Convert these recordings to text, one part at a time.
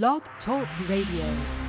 Blog Talk Radio.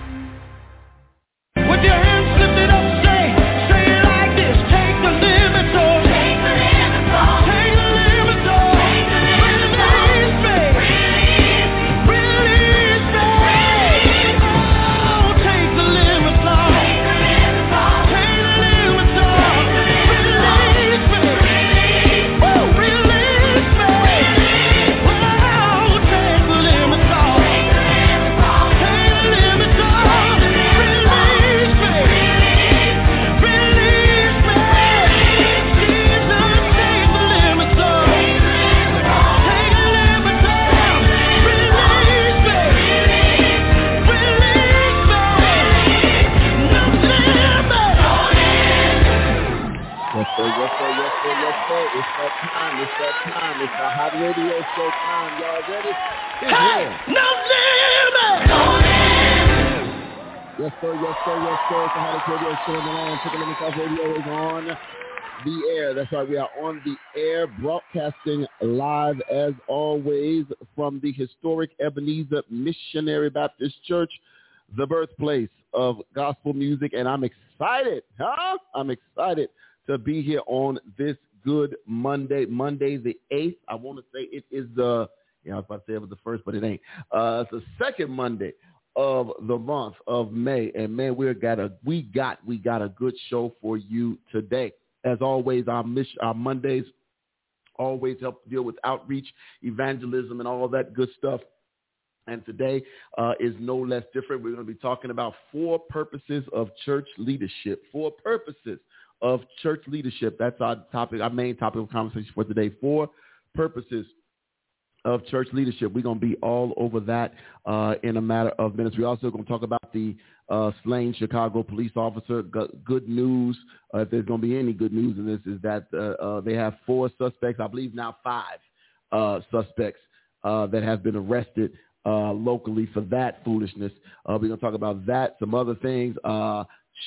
It's that time. It's the hot radio show time. Y'all ready? It's Hey, here. no limits. No limits. Yes, sir, yes, sir, yes, sir. It's the Hot radio show in the land. Limits Off Radio is on the air. That's right. We are on the air, broadcasting live as always from the historic Ebenezer Missionary Baptist Church, the birthplace of gospel music. And I'm excited, huh? I'm excited to be here on this good Monday, Monday the 8th. I want to say it is the, you know, if I say it was the first, but it ain't. Uh, it's the second Monday of the month of May. And man, we got a we got we got a good show for you today. As always, our mission, our Mondays always help deal with outreach, evangelism, and all that good stuff. And today uh, is no less different. We're going to be talking about four purposes of church leadership. Four purposes of church leadership. That's our topic, our main topic of conversation for today. Four purposes of church leadership. We're going to be all over that uh, in a matter of minutes. We're also going to talk about the uh, slain Chicago police officer. Good news, uh, if there's going to be any good news in this, is that uh, uh, they have four suspects, I believe now five uh, suspects that have been arrested locally for that foolishness. We're going to talk about that, some other things,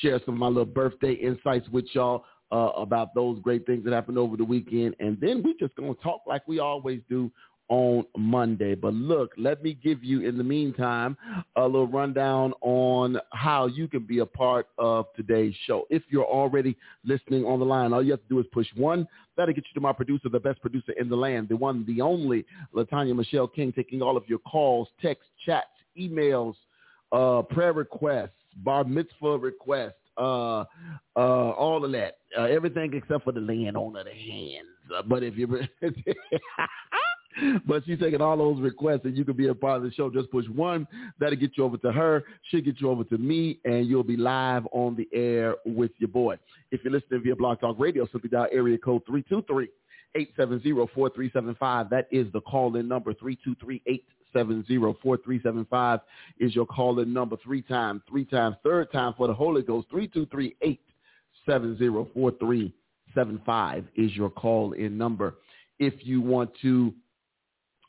share some of my little birthday insights with y'all uh, about those great things that happened over the weekend. And then we're just going to talk like we always do on Monday. But look, let me give you, in the meantime, a little rundown on how you can be a part of today's show. If you're already listening on the line, all you have to do is push one. That'll get you to my producer, the best producer in the land, the one, the only, Latanya Michelle King, taking all of your calls, texts, chats, emails, uh, prayer requests, bar mitzvah request, uh, uh, all of that, uh, everything except for the laying on of the hands. Uh, but if you, but she's taking all those requests, and you can be a part of the show. Just push one. That'll get you over to her. She'll get you over to me, and you'll be live on the air with your boy. If you're listening via Blog Talk Radio, simply dial area code three two three. 870-4375. That is the call-in number. 323-870-4375 is your call-in number three times. Three times. Third time for the Holy Ghost. 323-870-4375 is your call-in number. If you want to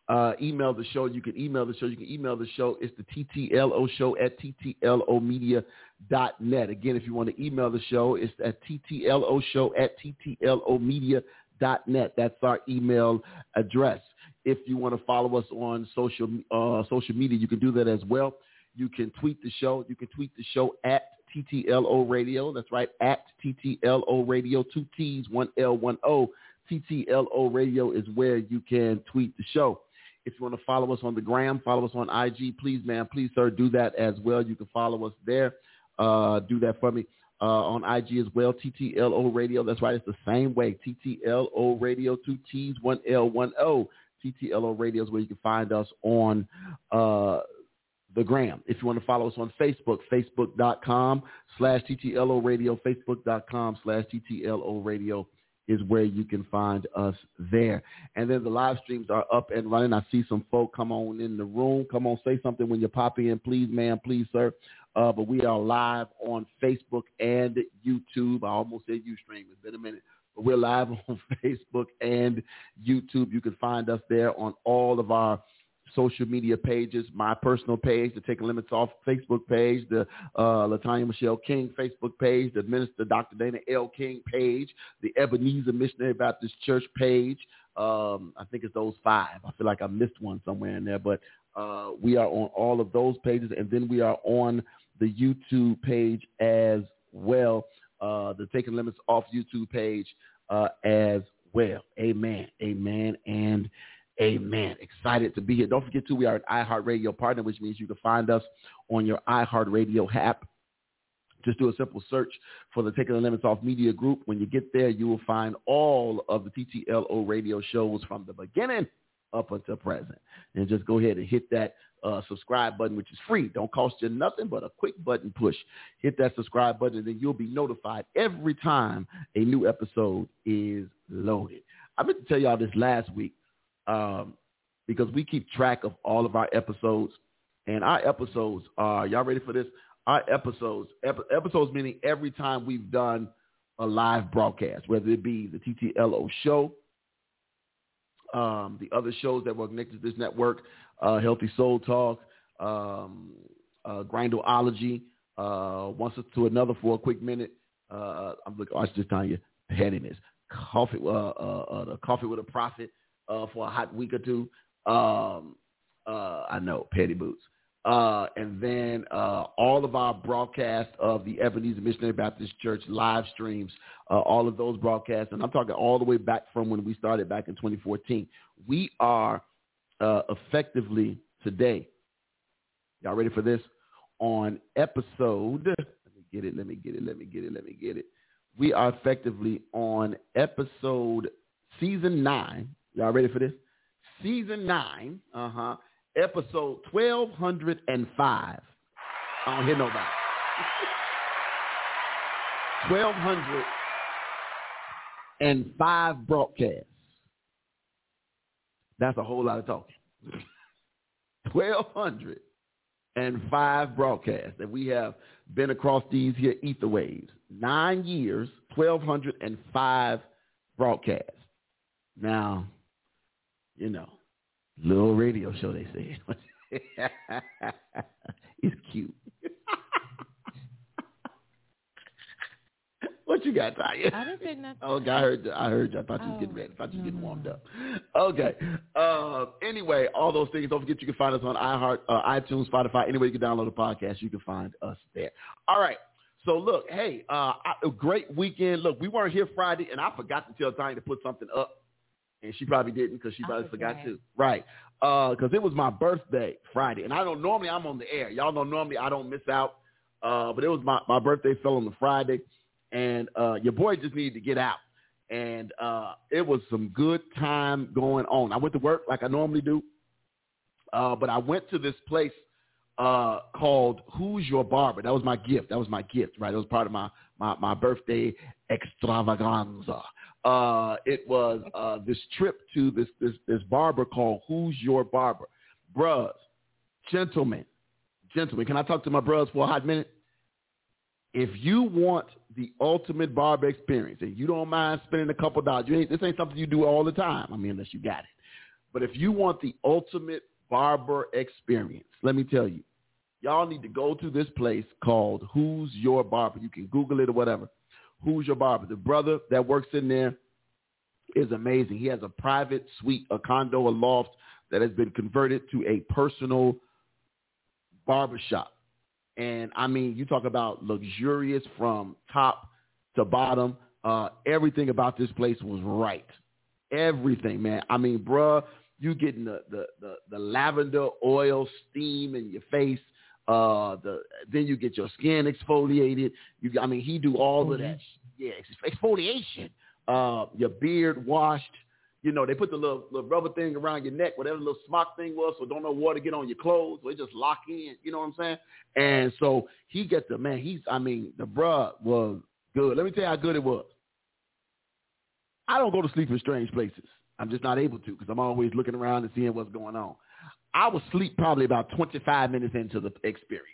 uh, email the show, you can email the show. You can email the show. It's the TTLO show at TTLOmedia.net. Again, if you want to email the show, it's at TTLO show at TTLOmedia.net. That's our email address. If you want to follow us on social uh, social media, you can do that as well. You can tweet the show. You can tweet the show at TTLO Radio. That's right, at TTLO Radio. Two T's, one L, one O. TTLO Radio is where you can tweet the show. If you want to follow us on the gram, follow us on IG, please, man, please, sir, do that as well. You can follow us there. Uh, do that for me uh, on IG as well. TTLO Radio. That's right. It's the same way. TTLO Radio, two T's, one L, one O. TTLO Radio is where you can find us on uh, the gram. If you want to follow us on Facebook, facebook.com slash TTLO Radio, facebook.com slash TTLO Radio is where you can find us there. And then the live streams are up and running. I see some folk come on in the room. Come on, say something when you pop in, please, ma'am, please, sir. Uh, but we are live on Facebook and YouTube. I almost said Ustream. It's been a minute. But we're live on Facebook and YouTube. You can find us there on all of our social media pages, my personal page, the Taking Limits Off Facebook page, the uh, Latanya Michelle King Facebook page, the Minister Dr. Dana L. King page, the Ebenezer Missionary Baptist Church page. Um, I think it's those five. I feel like I missed one somewhere in there, but Uh, we are on all of those pages, and then we are on the YouTube page as well. Uh, the Taking Limits Off YouTube page uh, as well. Amen. Amen. And amen. Excited to be here. Don't forget, too, we are an iHeartRadio partner, which means you can find us on your iHeartRadio app. Just do a simple search for the Taking the Limits Off Media Group. When you get there, you will find all of the TTLO radio shows from the beginning up until present. And just go ahead and hit that uh, subscribe button, which is free. Don't cost you nothing but a quick button push. Hit that subscribe button, and then you'll be notified every time a new episode is loaded. I meant to tell y'all this last week um, because we keep track of all of our episodes, and our episodes are y'all ready for this? Our episodes, ep- episodes meaning every time we've done a live broadcast, whether it be the TTLO show, um, the other shows that were connected to this network, uh, Healthy Soul Talk, um, uh, Grindology, uh, us to another for a quick minute. Uh, I'm looking, I was just telling you, pettiness. Coffee, uh, uh, uh, the coffee with a prophet uh, for a hot week or two. Um, uh, I know, petty boots. Uh, and then uh, all of our broadcasts of the Ebenezer Missionary Baptist Church live streams, uh, all of those broadcasts, and I'm talking all the way back from when we started back in 2014. We are uh, effectively today, y'all ready for this? On episode, let me get it, let me get it, let me get it, let me get it. We are effectively on episode season nine. Y'all ready for this? Season nine, uh huh episode 1205. I don't hear nobody. 1205 broadcasts. That's a whole lot of talking. 1205 broadcasts that we have been across these here ether waves. Nine years, 1205 broadcasts. Now, you know, Little radio show, they say. He's cute. what you got, Tanya? I didn't say nothing. Oh, I heard. I heard. you. I thought you was getting ready. I thought you was getting warmed up. Okay. Uh, anyway, all those things. Don't forget you can find us on iHeart, uh, iTunes, Spotify. Anywhere you can download a podcast, you can find us there. All right. So look, hey, uh, a great weekend. Look, we weren't here Friday, and I forgot to tell Tanya to put something up and she probably didn't because she probably forgot to. Right. Because uh, it was my birthday Friday, and I don't normally I'm on the air. Y'all know normally I don't miss out, uh, but it was my my birthday fell on the Friday, and uh, your boy just needed to get out, and uh, it was some good time going on. I went to work like I normally do, uh, but I went to this place uh, called Who's Your Barber. That was my gift. That was my gift, right? It was part of my my, my birthday extravaganza uh, it was uh, this trip to this, this, this barber called Who's Your Barber. Bruhs, gentlemen, gentlemen, can I talk to my bruhs for a hot minute? If you want the ultimate barber experience and you don't mind spending a couple dollars, you ain't, this ain't something you do all the time. I mean, unless you got it. But if you want the ultimate barber experience, let me tell you, y'all need to go to this place called Who's Your Barber. You can Google it or whatever. Who's Your Barber. The brother that works in there is amazing. He has a private suite, a condo, a loft that has been converted to a personal barbershop. And I mean, you talk about luxurious from top to bottom. Uh, everything about this place was right. Everything, man. I mean, bruh, you getting the, the, the, the lavender oil steam in your face. Uh, the then you get your skin exfoliated. You, I mean, he do all of that. Yeah, exfoliation. Uh, your beard washed. You know, they put the little, little rubber thing around your neck, whatever the little smock thing was, so don't know water get on your clothes. So it just lock in. You know what I'm saying? And so he gets the man. He's, I mean, the bruh was good. Let me tell you how good it was. I don't go to sleep in strange places. I'm just not able to because I'm always looking around and seeing what's going on. I was asleep probably about 25 minutes into the experience.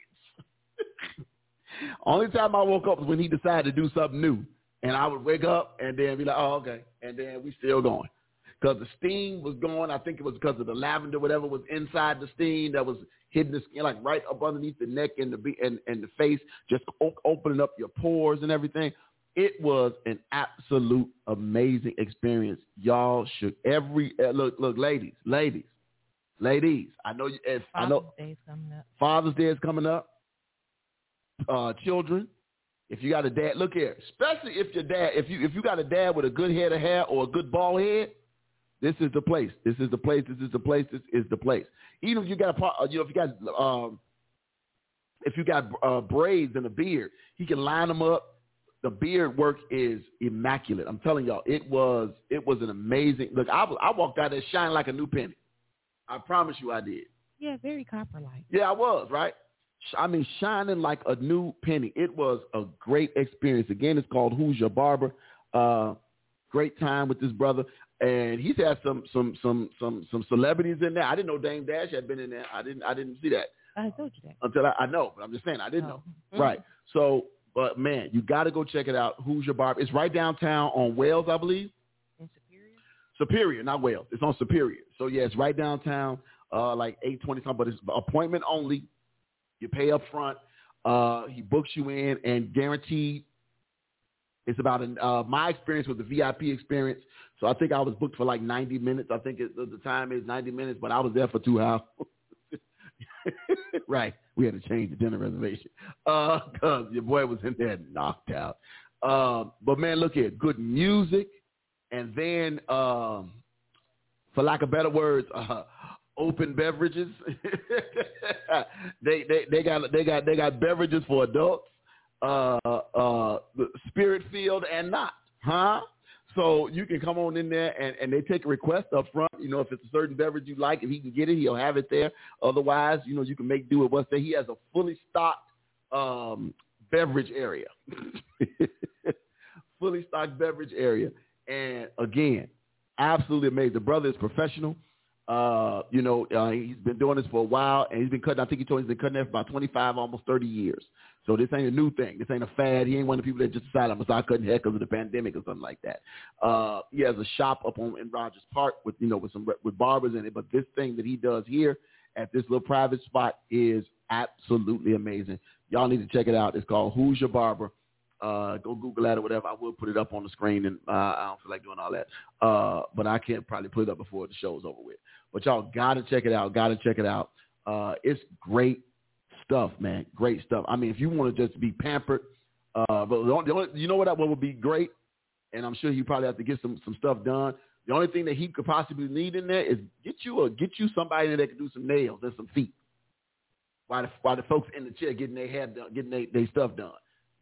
Only time I woke up was when he decided to do something new. And I would wake up and then be like, oh, okay. And then we still going. Because the steam was going. I think it was because of the lavender, whatever was inside the steam that was hitting the skin, like right up underneath the neck and the, and, and the face, just opening up your pores and everything. It was an absolute amazing experience. Y'all should every, uh, look, look, ladies, ladies, ladies, I know you. If, I know Father's Day's coming up. Father's Day is coming up. Uh, children, if you got a dad, look here. Especially if your dad, if you if you got a dad with a good head of hair or a good bald head, this is the place. This is the place. This is the place. This is the place. Even if you got a, part- uh, you know, if you got, um, if you got uh, braids and a beard, he can line them up. The beard work is immaculate. I'm telling y'all, it was it was an amazing look. I was- I walked out there shining like a new penny. I promise you, I did. Yeah, very copper-like. Yeah, I was, right? I mean, shining like a new penny. It was a great experience. Again, it's called Who's Your Barber. Uh, great time with this brother. And he's had some some some some some celebrities in there. I didn't know Dame Dash had been in there. I didn't I didn't see that I told you that. until I, I know, but I'm just saying I didn't know. Oh. Right. So, but man, you got to go check it out. Who's Your Barber? It's right downtown on Wales, I believe. In Superior? Superior, not Wales. It's on Superior. So yeah, it's right downtown, uh, like eight twenty something. But it's appointment only. You pay up front. Uh, he books you in and guaranteed. It's about an, uh, my experience with the VIP experience. So I think I was booked for like ninety minutes. I think it, the time is ninety minutes, but I was there for two hours. right. We had to change the dinner reservation because your boy was in there knocked out. Uh, but man, look at good music, and then um, for lack of better words, uh, open beverages. they they they got they got they got beverages for adults, uh, uh, spirit filled and not, huh? So you can come on in there and, and they take a request up front. You know, if it's a certain beverage you like, if he can get it, he'll have it there. Otherwise, you know, you can make do with what's there. He has a fully stocked um, beverage area. fully stocked beverage area. And again, absolutely amazing. The brother is professional. Uh, you know, uh, he's been doing this for a while, and he's been cutting. I think he told me he's been cutting there for about twenty five, almost thirty years. So this ain't a new thing. This ain't a fad. He ain't one of the people that just decided I'm gonna start cutting hair because of the pandemic or something like that. Uh, he has a shop up on in Rogers Park with you know with some with barbers in it. But this thing that he does here at this little private spot is absolutely amazing. Y'all need to check it out. It's called Who's Your Barber. Uh, go Google that or whatever. I will put it up on the screen, and uh, I don't feel like doing all that. Uh, but I can't probably put it up before the show's over with. But y'all gotta check it out. Gotta check it out. Uh, it's great stuff, man. Great stuff. I mean, if you want to just be pampered, uh, but the only, the only, you know what what would be great, and I'm sure you probably have to get some some stuff done. The only thing that he could possibly need in there is get you a get you somebody that can do some nails and some feet. While the while the folks in the chair getting their hair done, getting their, their stuff done,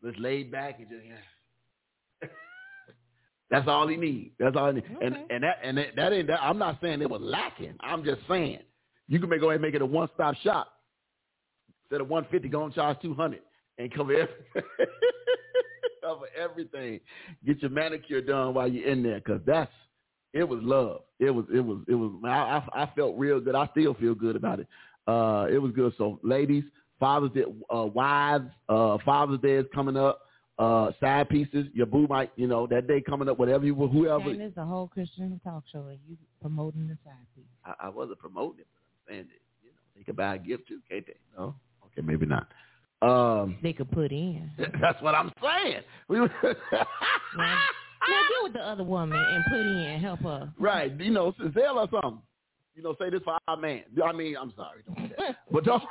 just laid back and just. Yeah. That's all he needs. That's all he needs. And Okay. and that and that, that ain't that. I'm not saying it was lacking. I'm just saying you can make, go ahead and make it a one stop shop. Instead of 150, go and charge 200 and cover every, cover everything. Get your manicure done while you're in there, cause that's it was love. It was it was it was. I, I I felt real good. I still feel good about it. Uh, it was good. So, ladies, Father's Day, uh, wives, uh, Father's Day is coming up. Uh, side pieces, your boo might, you know, that day coming up, whatever you, whoever. And it's a whole Christian talk show, and you promoting the side piece. I, I wasn't promoting it, but I'm saying that, you know, they could buy a gift too, can't they? No? Okay, maybe not. Um, They could put in. that's what I'm saying. We- Now, now get with the other woman and put in, help her. right, you know, sell or something. You know, say this for our man. I mean, I'm sorry, don't do that. But don't.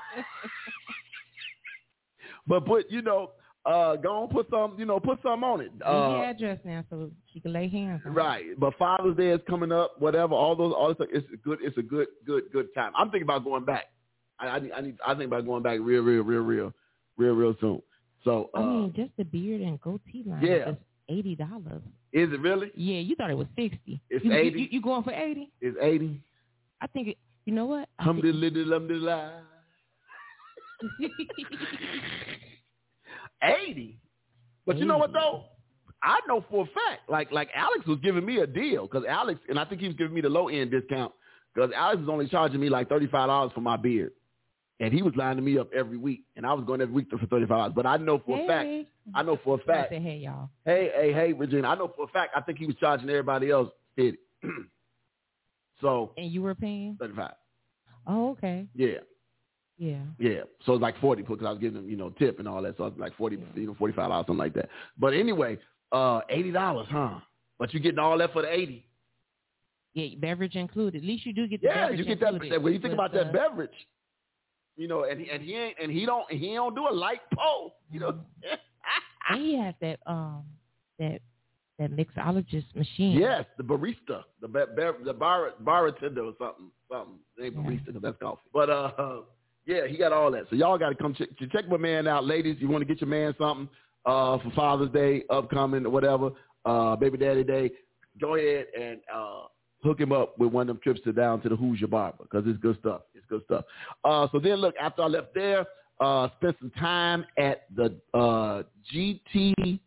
But put, you know, uh, go and put some, you know, put some on it. Uh, the address now so she can lay hands on it. Right, but Father's Day is coming up. Whatever, all those, all this, it's a good. It's a good, good, good time. I'm thinking about going back. I, I, need, I need, I think about going back real, real, real, real, real, real soon. So, uh, I mean, just the beard and goatee line yeah. is eighty dollars. is it really? Yeah, you thought it was sixty. It's you, you- 80. You, you going for eighty? It's eighty. I think. It, you know what? Think- Alhamdulillah. Eighty. But you know what though? I know for a fact. Like, like Alex was giving me a deal because Alex, and I think he was giving me the low end discount because Alex was only charging me like thirty five dollars for my beard. And he was lining me up every week, and I was going every week for thirty five dollars. But I know for a fact. I know for a fact, said, hey y'all. Hey, hey, hey, Regina. I know for a fact. I think he was charging everybody else fifty. so And you were paying? thirty-five. Oh, okay. Yeah, Yeah. yeah. So it's like forty because I was giving him, you know, tip and all that. So it's like forty, you know, forty-five dollars, something like that. But anyway, uh, eighty dollars, huh? But you're getting all that for the eighty. Yeah, beverage included. At least you do get the Yeah, beverage you get that. included When you think about that the- beverage, you know, and he, and he ain't and he don't he don't do a light pole. You know. and he has that um that that mixologist machine. yes, the barista, the be, be, the bar bartender or something, something. They ain't Yeah. barista 'cause that's coffee. But uh, yeah, he got all that. So y'all got to come check check my man out, ladies. You want to get your man something uh for Father's Day upcoming or whatever, uh, Baby Daddy Day. Go ahead and uh hook him up with one of them trips to down to the Who's Your Barber because it's good stuff. It's good stuff. Uh, so then look, after I left there, uh, spent some time at the uh, GT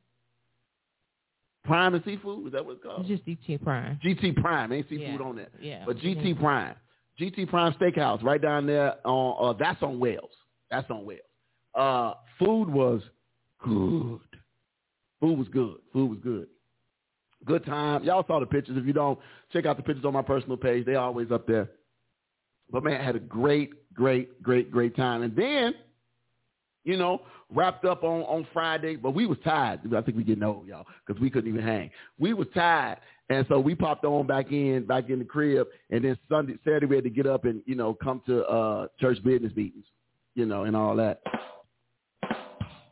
Prime and Seafood. Is that what it's called? It's just DT Prime. GT Prime. Ain't seafood Yeah. on that. Yeah. But GT Prime. GT Prime Steakhouse right down there on uh, that's on Wales. That's on Wales. Uh, food was good. Food was good. Food was good. Good time. Y'all saw the pictures. If you don't, check out the pictures on my personal page. They always up there. But man, I had a great, great, great, great time. And then, you know, wrapped up on, on Friday, but we was tired. I think we getting old, y'all, because we couldn't even hang. We was tired. And so we popped on back in, back in the crib. And then Sunday, Saturday, we had to get up and, you know, come to uh, church business meetings, you know, and all that.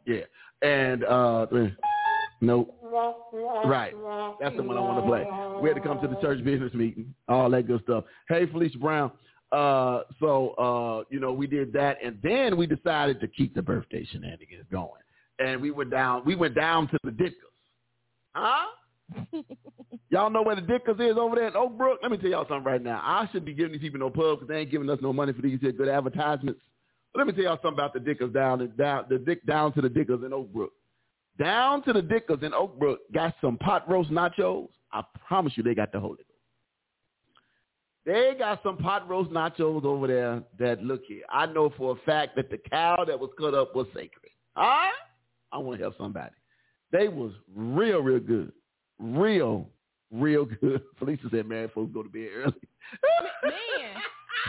Yeah. And, uh, nope. Right. That's the one I want to play. We had to come to the church business meeting, all that good stuff. Hey, Felicia Brown. Uh, so, uh, you know, we did that. And then we decided to keep the birthday shenanigans going. And we went down, we went down to the Dickers. Huh? y'all know where the Dickers is over there in Oak Brook? Let me tell y'all something right now. I should be giving these people no pub because they ain't giving us no money for these here good advertisements. But let me tell y'all something about the Dickers down and down the Dick down to the Dickers in Oak Brook. Down to the Dickers in Oak Brook got some pot roast nachos. I promise you they got the Holy Ghost. They got some pot roast nachos over there that look here. I know for a fact that the cow that was cut up was sacred. Huh? I want to help somebody. They was real, real good. Real, real good. Felicia said married folks go to bed early. Man,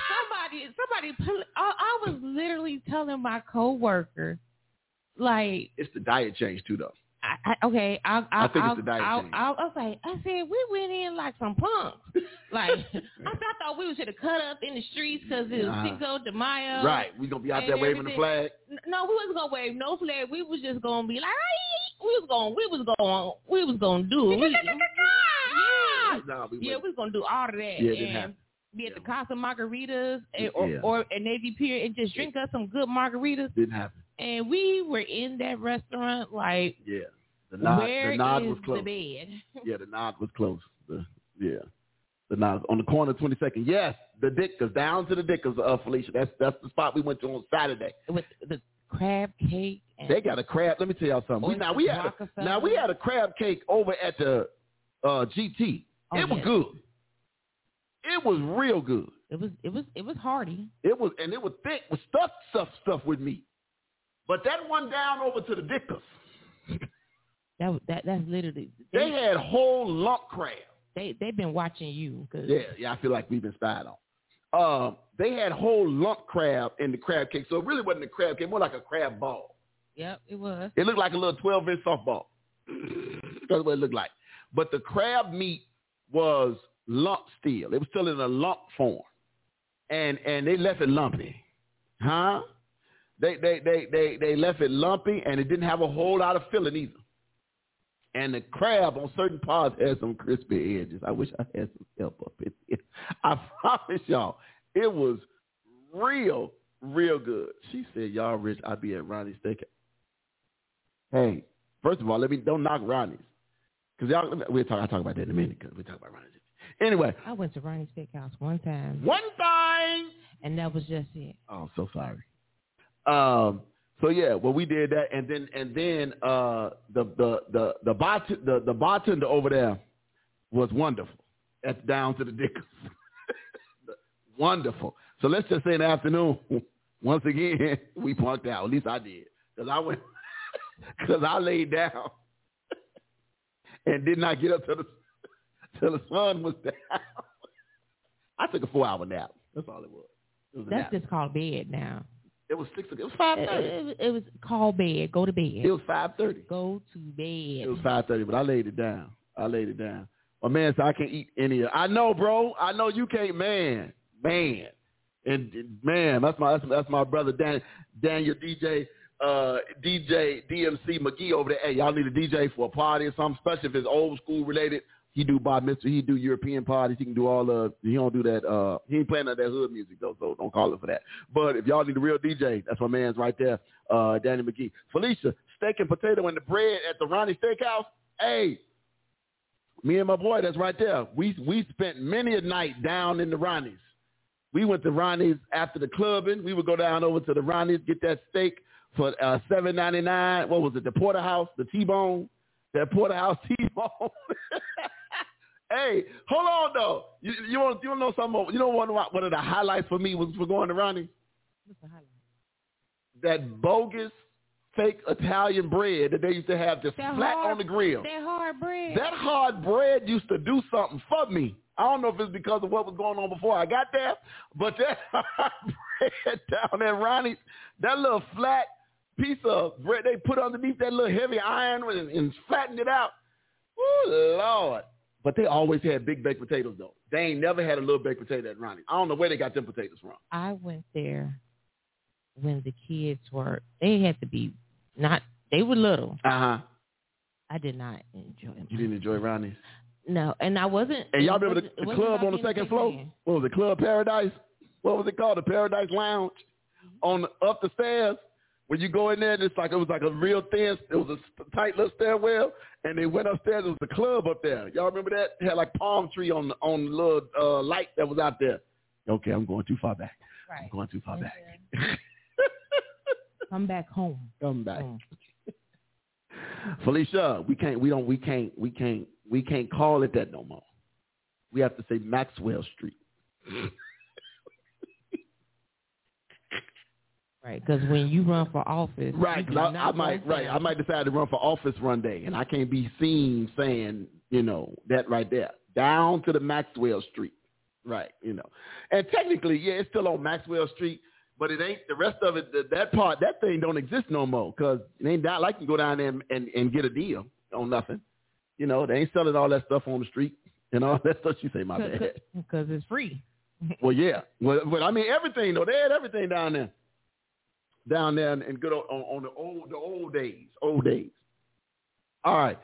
somebody, somebody, put- I, I was literally telling my coworker, like, It's the diet change too though. I, I, okay, I'll, I'll, I think I'll, the diet I'll, change. I'll, I was like, I said, we went in like some punks. Like, I, said, I thought we was gonna cut up in the streets because it was Uh-huh. Cinco de Mayo. right. We gonna be out there waving the flag. No, we wasn't gonna wave no flag. We was just gonna be like, "Aye." we was gonna, we was gonna, we was gonna do it. We, yeah, Nah, we yeah, wasn't. we was gonna do all of that. Yeah, it didn't happen. be at the Yeah. Casa Margaritas and, or, Yeah. or at Navy Pier and just drink us some good margaritas. Didn't happen. And we were in that restaurant like, Yeah. The nod, where the nod is was close. the bed? Yeah, the nod was close. The, yeah. The nod on the corner of 22nd. Yes, the Dickers, down to the Dickers, uh, Felicia. That's that's the spot we went to on Saturday. With the crab cake. And They got a crab. Let me tell y'all something. We, now we had a, now we had a crab cake over at the uh, GT. Oh, it was yes. good. It was real good. It was, it was, it was hearty. It was and it was thick with stuff stuff stuff with meat. But that one down over to the Dickers, That, was- that, that's literally. they had whole lump crab. they, they've been watching you. Cause Yeah, yeah, I feel like we've been spied on. Um, they had whole lump crab in the crab cake, so it really wasn't a crab cake, more like a crab ball. Yep, it was. It looked like a little 12 inch softball. That's what it looked like. But the crab meat was lump still. It was still in a lump form. And and they left it lumpy. Huh? They they they they they left it lumpy and it didn't have a whole lot of filling either. And the crab on certain parts had some crispy edges. I wish I had some help up in here. I promise y'all, it was real, real good. She said, "Y'all rich, I'd be at Ronnie's Steakhouse." Hey, first of all, let me don't knock Ronnie's because y'all. We'll talk. I'll talk about that in a minute because we talk about Ronnie's. Anyway, I went to Ronnie's Steakhouse one time, one time. and that was just it. Oh, so sorry. Um. So yeah, well we did that, and then and then uh the the the the bart the, the bartender over there was wonderful. That's down to the Dickers. wonderful. So let's just say in the afternoon, once again we punked out. At least I did, because I went because I laid down and did not get up till the till the sun was down. I took a four hour nap. That's all it was. It was That's just called bed now. It was six. It was five thirty. It, it, it was call bed. Go to bed. It was five thirty. Go to bed. It was five thirty, but I laid it down. I laid it down. My man said I can't eat any of I know, bro. I know you can't, man. Man. And and, man, that's my that's, that's my brother Dan Daniel DJ uh DJ DMC McGee over there. Hey, y'all need a DJ for a party or something, especially if it's old school related. He do by Mister. He do European parties. He can do all the. He don't do that. Uh, he ain't playing that hood music though, so don't call it for that. But if y'all need a real DJ, that's my man's right there. Uh, Danny McGee. Felicia, steak and potato and the bread at the Ronnie Steakhouse. Hey, me and my boy, that's right there. We we spent many a night down in the Ronnie's. We went to Ronnie's after the clubbing. We would go down over to the Ronnie's, get that steak for uh, seven ninety nine. What was it? The porterhouse, the T bone, that porterhouse T bone. Hey, hold on though. You you want you want to know something? You know one of one of the highlights for me was for going to Ronnie. What's the highlight? That bogus fake Italian bread that they used to have just That flat hard- on the grill. That hard bread. That hard bread used to do something for me. I don't know if it's because of what was going on before I got there, but that hard bread down at Ronnie's, that little flat piece of bread they put underneath that little heavy iron and, and flattened it out. Ooh, Lord. But they always had big baked potatoes, though. They ain't never had a little baked potato at Ronnie. I don't know where they got them potatoes from. I went there when the kids were. They had to be not. They were little. Uh-huh. I did not enjoy it. You didn't enjoy Ronnie's? No, and I wasn't. And y'all remember the, the club on the second floor? man. What was it, Club Paradise? What was it called? The Paradise Lounge on the, up the stairs. When you go in there, it's like it was like a real thin. It was a tight little stairwell, and they went upstairs. It was a club up there. Y'all remember that? It had like palm tree on the on the little uh, light that was out there. Okay, I'm going too far back. I'm going too far back. Come back home. Come back. Home. Felicia, we can't, we don't, we can't, we can't, we can't call it that no more. We have to say Maxwell Street. Right, because when you run for office, Right, 'cause I, I might, right, I might decide to run for office one day, and I can't be seen saying, you know, that right there, down to the Maxwell Street, right, you know, and technically, yeah, it's still on Maxwell Street, but it ain't the rest of it. th- That part, that thing don't exist no more, cause it ain't that like you go down there and, and and get a deal on nothing, you know, they ain't selling all that stuff on the street and all that stuff. You say my bad. because it's free. Well, yeah. Well, but I mean everything though. They had everything down there, down there in good on, on the old the old days, old days. All right,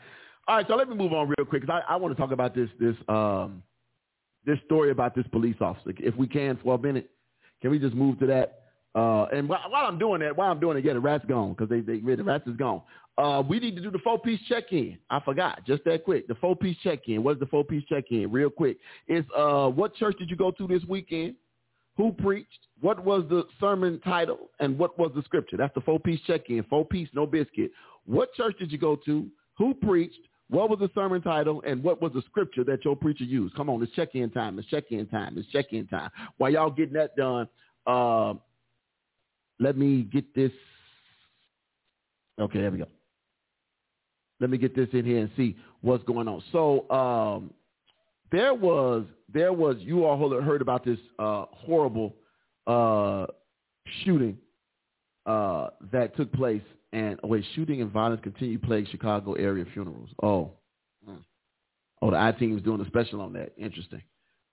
all right. So let me move on real quick because I, I want to talk about this this um this story about this police officer. If we can for a minute, can we just move to that? Uh, and while, while I'm doing that, while I'm doing it, yeah, the rat's gone because they they the rats is gone. Uh, we need to do the four piece check in. I forgot just that quick. The four piece check in. What's the four piece check in? Real quick. It's uh, what church did you go to this weekend? Who preached? What was the sermon title? And what was the scripture? That's the four piece check in. Four piece, no biscuit. What church did you go to? Who preached? What was the sermon title? And what was the scripture that your preacher used? Come on, it's check in time. It's check in time. It's check in time. While y'all getting that done, uh, let me get this. Okay, there we go. Let me get this in here and see what's going on. So um, there was there was you all heard about this uh, horrible uh, shooting uh, that took place and oh wait, shooting and violence continue plague Chicago area funerals. Oh, Hmm. oh, the I team was doing a special on that. Interesting.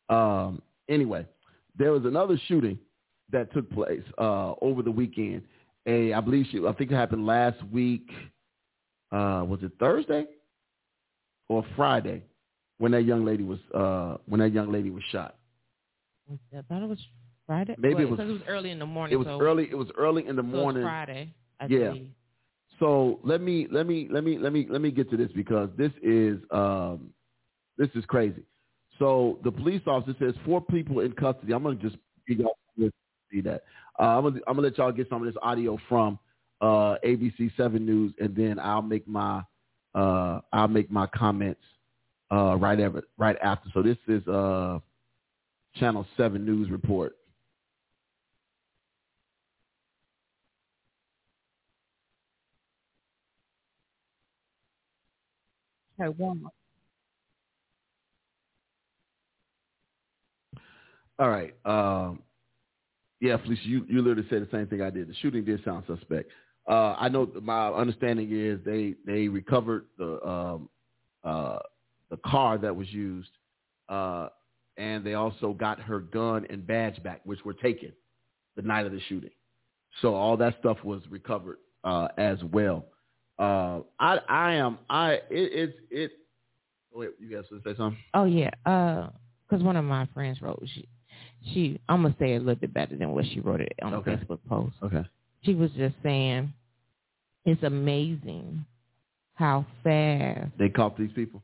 Um, anyway, there was another shooting that took place uh, over the weekend. A, I believe she, I think it happened last week. Uh, was it Thursday or Friday when that young lady was uh, when that young lady was shot? I thought it was Friday. Maybe it was- it was early in the morning. It was so, early. It was early in the so morning. Friday. I Yeah. believe. So let me let me let me let me let me get to this because this is um, this is crazy. So the police officer says four people in custody. I'm gonna just see that. Uh, I'm gonna I'm gonna let y'all get some of this audio from uh, ABC Seven News, and then I'll make my uh, I'll make my comments uh, right ever right after. So this is uh, Channel Seven News report. Okay, one more. All right. Um, yeah, Felicia, you, you literally said the same thing I did. The shooting did sound suspect. Uh, I know my understanding is they they recovered the um, uh, the car that was used, uh, and they also got her gun and badge back, which were taken the night of the shooting. So all that stuff was recovered uh, as well. Uh, I I am I it it's it. Wait, you guys want to say something? Oh yeah, because one of my friends wrote she she I'm gonna say it a little bit better than what she wrote it on Okay. the Facebook post. Okay. She was just saying it's amazing how fast They caught these people.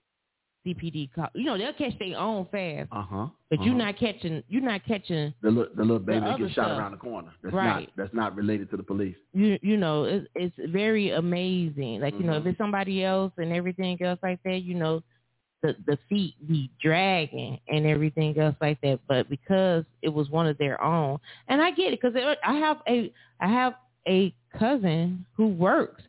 CPD caught. You know they'll catch their own fast, Uh huh. but you're not catching. You're not catching. the little, the little baby that gets shot stuff. around the corner. That's Right. not that's not related to the police. You you know it's it's very amazing. Like you know if it's somebody else and everything else like that, you know the the feet be dragging and everything else like that. But because it was one of their own, and I get it because I have a I have a cousin who works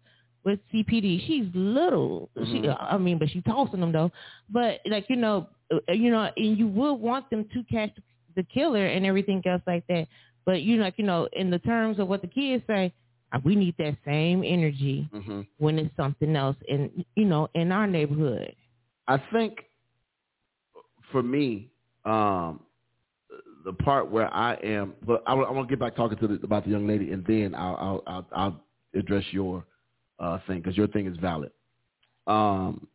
with CPD. She's little. She Mhm. I mean, but she's tossing them though. But like you know, uh, you know, and you would want them to catch the killer and everything else like that. But you know, like you know, in the terms of what the kids say, uh, we need that same energy Mm-hmm. when it's something else in you know in our neighborhood. I think for me, um, the part where I am, but I, want to get back talking to the, about the young lady, and then I'll I'll I'll, I'll address your uh, thing because your thing is valid. Um,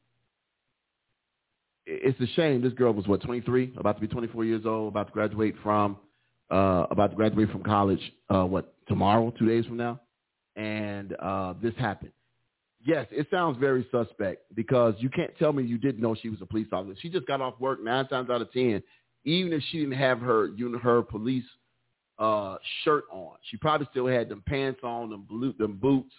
it's a shame. This girl was what 23, about to be 24 years old, about to graduate from uh, about to graduate from college. Uh, what tomorrow? Two days from now, and uh, this happened. Yes, it sounds very suspect because you can't tell me you didn't know she was a police officer. She just got off work nine times out of ten. Even if she didn't have her her police uh, shirt on, she probably still had them pants on, them, blue, them boots,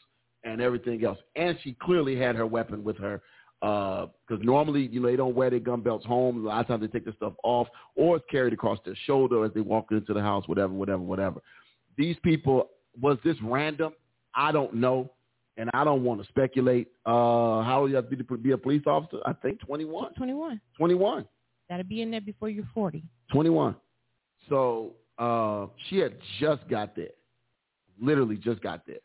and everything else. And she clearly had her weapon with her because normally you know they don't wear their gun belts home. A lot of times they take the stuff off or it's carried across their shoulder as they walk into the house, whatever, whatever, whatever. These people was this random? I don't know and I don't want to speculate. Uh, how old you have to be to be a police officer? I think 21. Twenty one. 21. Gotta be in there before you're forty. 21. So uh, she had just got there, literally just got there,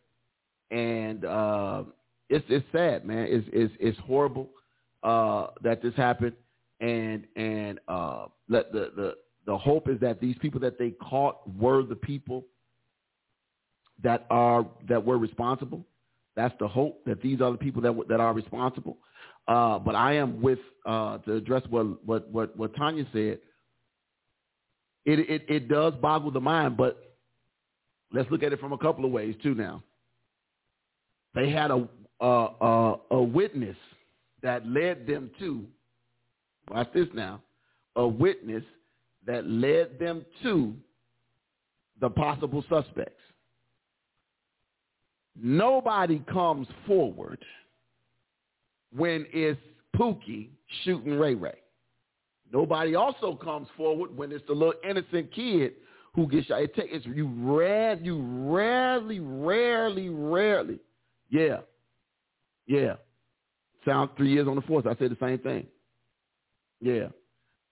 and uh, it's it's sad, man. It's it's it's horrible uh, that this happened, and and uh, the the the hope is that these people that they caught were the people that are that were responsible. That's the hope that these are the people that that are responsible. Uh, but I am with uh, to address what what what what Tanya said. It, it it does boggle the mind, but let's look at it from a couple of ways too. Now, they had a a, a, a witness that led them to. Watch this now. A witness that led them to the possible suspects. Nobody comes forward when it's Pookie shooting Ray Ray. Nobody also comes forward when it's the little innocent kid who gets shot. It takes you rare you rarely, rarely, rarely. Yeah. Yeah. Sounds three years on the force. I said the same thing. Yeah.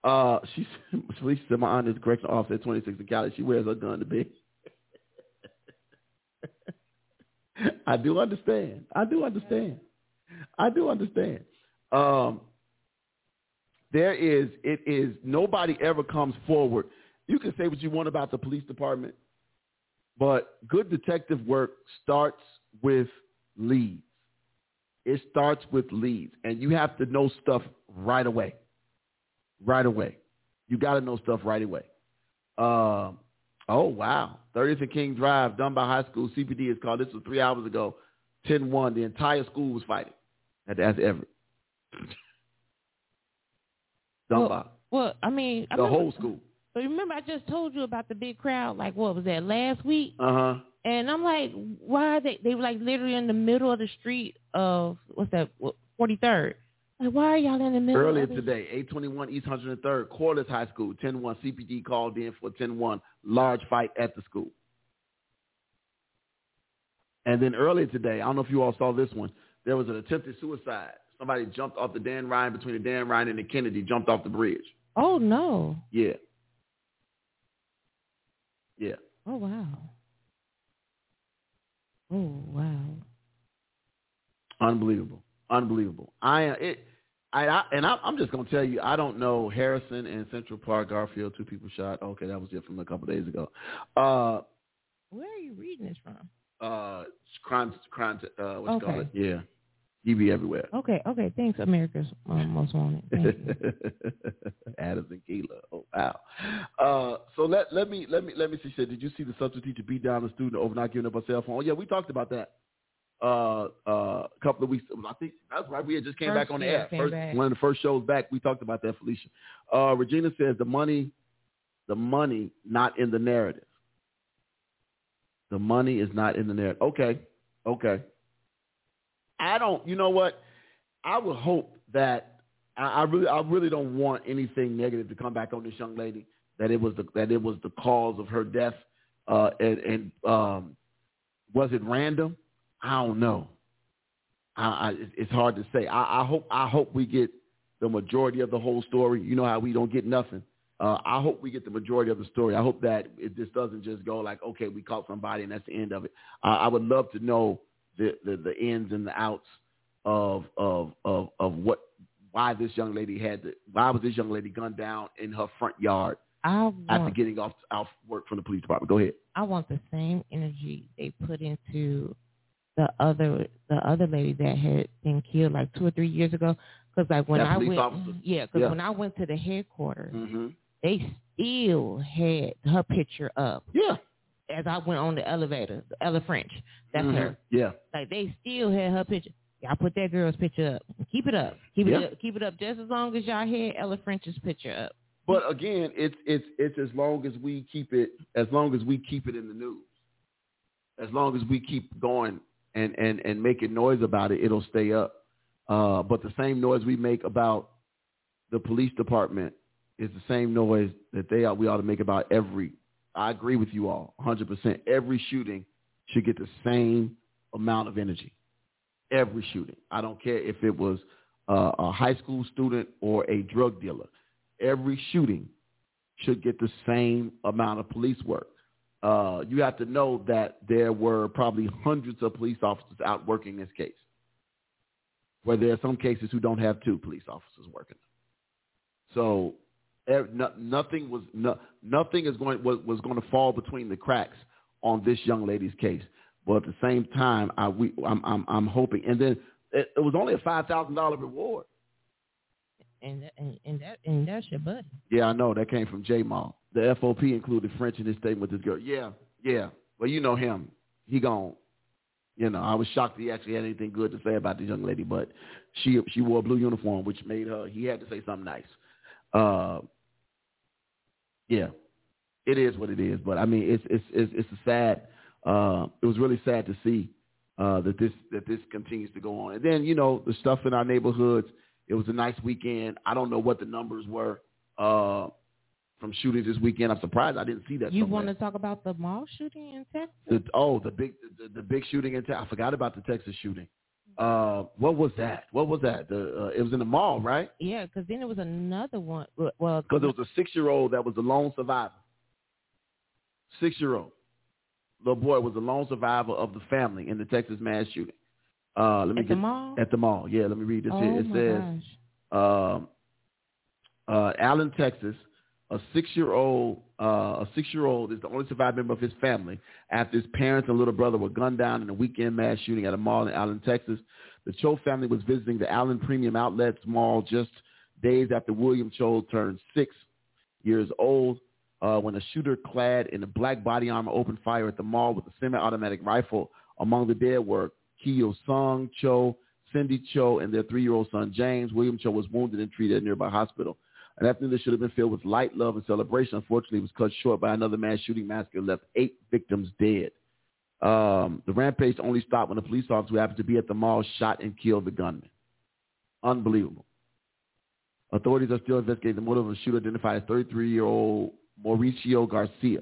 Uh she she said my aunt is correctional officer at twenty six in Cali. She wears her gun to bed. I do understand. I do understand. I do understand. Um, there is, it is, nobody ever comes forward. You can say what you want about the police department, but good detective work starts with leads. It starts with leads, and you have to know stuff right away. Right away. You got to know stuff right away. Um, oh, wow. 30th and King Drive, Dunbar high school. CPD is called. This was three hours ago. 10-1. The entire school was fighting. At That's Everett. Done Well, Well, I mean, I the remember, whole school. But remember, I just told you about the big crowd. Like, what was that last week? Uh-huh. And I'm like, why are they? They were like literally in the middle of the street of what's that? Forty third. Like, why are y'all in the middle? Earlier of the, today, 821 East 103rd, Corliss High School, 10-1. CPD called in for 10-1, large fight at the school. And then earlier today, I don't know if you all saw this one, there was an attempted suicide. Somebody jumped off the Dan Ryan, between the Dan Ryan and the Kennedy, jumped off the bridge. Oh no! Yeah. Yeah. Oh wow! Oh wow! Unbelievable. Unbelievable. I it I, I and I, I'm just gonna tell you, I don't know Harrison and Central Park Garfield, two people shot. Okay, that was it from a couple days ago. Uh, Where are you reading this from? uh, crime, crime, uh, what you call it? Yeah, he be everywhere. Okay, okay. Thanks, America's um, Most Wanted. You. Adams and Keela. Oh wow. Uh, so let let me let me let me see. Did you see the substitute teacher beat down a student over not giving up a cell phone? Oh yeah, we talked about that. Uh, uh, a couple of weeks. I think that's right. We had just came First, back on the air. First, back. one of the first shows back. We talked about that, Felicia. Uh, Regina says the money, the money not in the narrative. The money is not in the narrative. Okay, okay. I don't. You know what? I would hope that I, I really, I really don't want anything negative to come back on this young lady. That it was the that it was the cause of her death, uh, and, and um, was it random? I don't know. I, I, it's- hard to say. I, I hope I hope we get the majority of the whole story. You know how we don't get nothing. Uh, I hope we get the majority of the story. I hope that it just doesn't just go like, okay, we caught somebody and that's the end of it. I would love to know the, the the ins and the outs of of of of what why this young lady had to why was this young lady gunned down in her front yard I after getting off off work from the police department. Go ahead. I want the same energy they put into the other the other lady that had been killed like two or three years ago. Because like when That I went, officer? yeah, because Yeah. when I went to the headquarters, Mm-hmm. they still had her picture up Yeah. As I went on the elevator. Ella French, that's Mhm. her. Yeah. Like they still had her picture. Y'all put that girl's picture up. Keep it up. Keep it up. Keep it up just as long as y'all had Ella French's picture up. But again, it's it's it's as long as we keep it as long as we keep it in the news. As long as we keep going and and and making noise about it, it'll stay up. Uh, but the same noise we make about the police department is the same noise that they are, we ought to make about every. I agree with you all, 100%. Every shooting should get the same amount of energy. Every shooting. I don't care if it was uh, a high school student or a drug dealer. Every shooting should get the same amount of police work. Uh, you have to know that there were probably hundreds of police officers out working this case, where there are some cases who don't have two police officers working. So no, nothing was no, nothing is going was, was going to fall between the cracks on this young lady's case. But at the same time, I we I'm I'm, I'm hoping, and then it, it was only a five thousand dollar reward. And that, and, and that and that's your buddy. Yeah, I know that came from J Mall. The FOP included French in his statement with this girl. Yeah, yeah. Well, you know him. He gone. You know, I was shocked he actually had anything good to say about this young lady, but she she wore a blue uniform, which made her. He had to say something nice. Uh, yeah, it is what it is. But I mean, it's it's it's, it's a sad. Uh, it was really sad to see uh, that this that this continues to go on. And then you know the stuff in our neighborhoods. It was a nice weekend. I don't know what the numbers were uh, from shootings this weekend. I'm surprised I didn't see that. You somewhere. want to talk about the mall shooting in Texas? The, oh, the big the, the big shooting in town. I forgot about the Texas shooting. Uh, what was that? What was that? The uh, it was in the mall, right? Yeah, because then there was another one. Well, Well, Because it was a six year old that was the lone survivor. Six year old little boy was the lone survivor of the family in the Texas mass shooting. Uh, let me at get the mall. at the mall. Yeah, let me read this oh here. It my says um, uh, Allen, Texas, a six-year-old, uh, a six-year-old is the only surviving member of his family after his parents and little brother were gunned down in a weekend mass shooting at a mall in Allen, Texas. The Cho family was visiting the Allen Premium Outlets Mall just days after William Cho turned six years old uh, when a shooter clad in a black body armor opened fire at the mall with a semi-automatic rifle. Among the dead were Kyu Song Cho, Cindy Cho, and their three-year-old son James. William Cho was wounded and treated at a nearby hospital. An afternoon that should have been filled with light, love, and celebration, unfortunately, was cut short by another mass shooting massacre that left eight victims dead. Um, the rampage only stopped when a police officer who happened to be at the mall shot and killed the gunman. Unbelievable. Authorities are still investigating the motive of the shooter identified as 33-year-old Mauricio Garcia.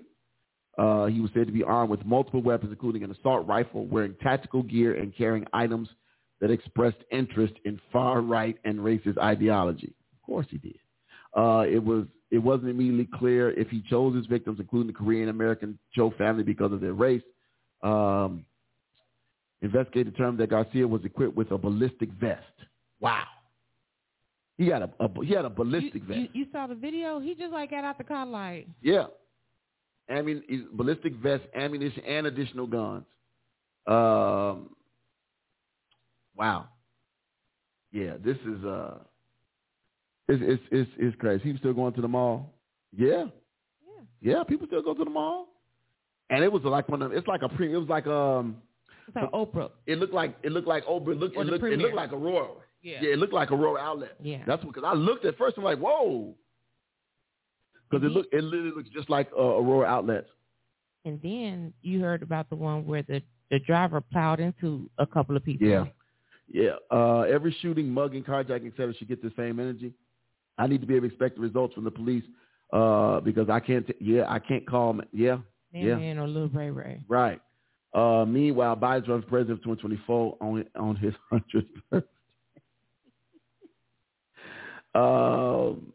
Uh, he was said to be armed with multiple weapons, including an assault rifle, wearing tactical gear, and carrying items that expressed interest in far-right and racist ideology. Of course he did. Uh, it was it wasn't immediately clear if he chose his victims, including the Korean American Cho family, because of their race. Um, investigators determined that Garcia was equipped with a ballistic vest. Wow. He had a, a he had a ballistic you, vest. You, you saw the video? He just like got out the car like. Yeah. I mean, ballistic vest, ammunition, and additional guns. Um, wow. Yeah, this is uh, it's it's it's, it's crazy. People still going to the mall. Yeah. Yeah. Yeah, people still go to the mall. And it was like one of it's like a pre. It was like um. It's like Oprah. It looked like it looked like Oprah. It looked it looked, it looked like Aurora. Yeah. Yeah, it looked like Aurora Outlet. Yeah. That's because I looked at first. I'm like, whoa, because it Mhm. look it literally looks just like uh, Aurora Outlet. And then you heard about the one where the the driver plowed into a couple of people. Yeah. Yeah. Uh, every shooting, mugging, carjacking, etc. should get the same energy. I need to be able to expect the results from the police uh, because I can't. T- yeah, I can't call. them. Yeah. Man, Yeah. man, or Lil Ray Ray. Right. Uh, meanwhile, Biden's running for president of 2024 on on his hundredth birthday. um,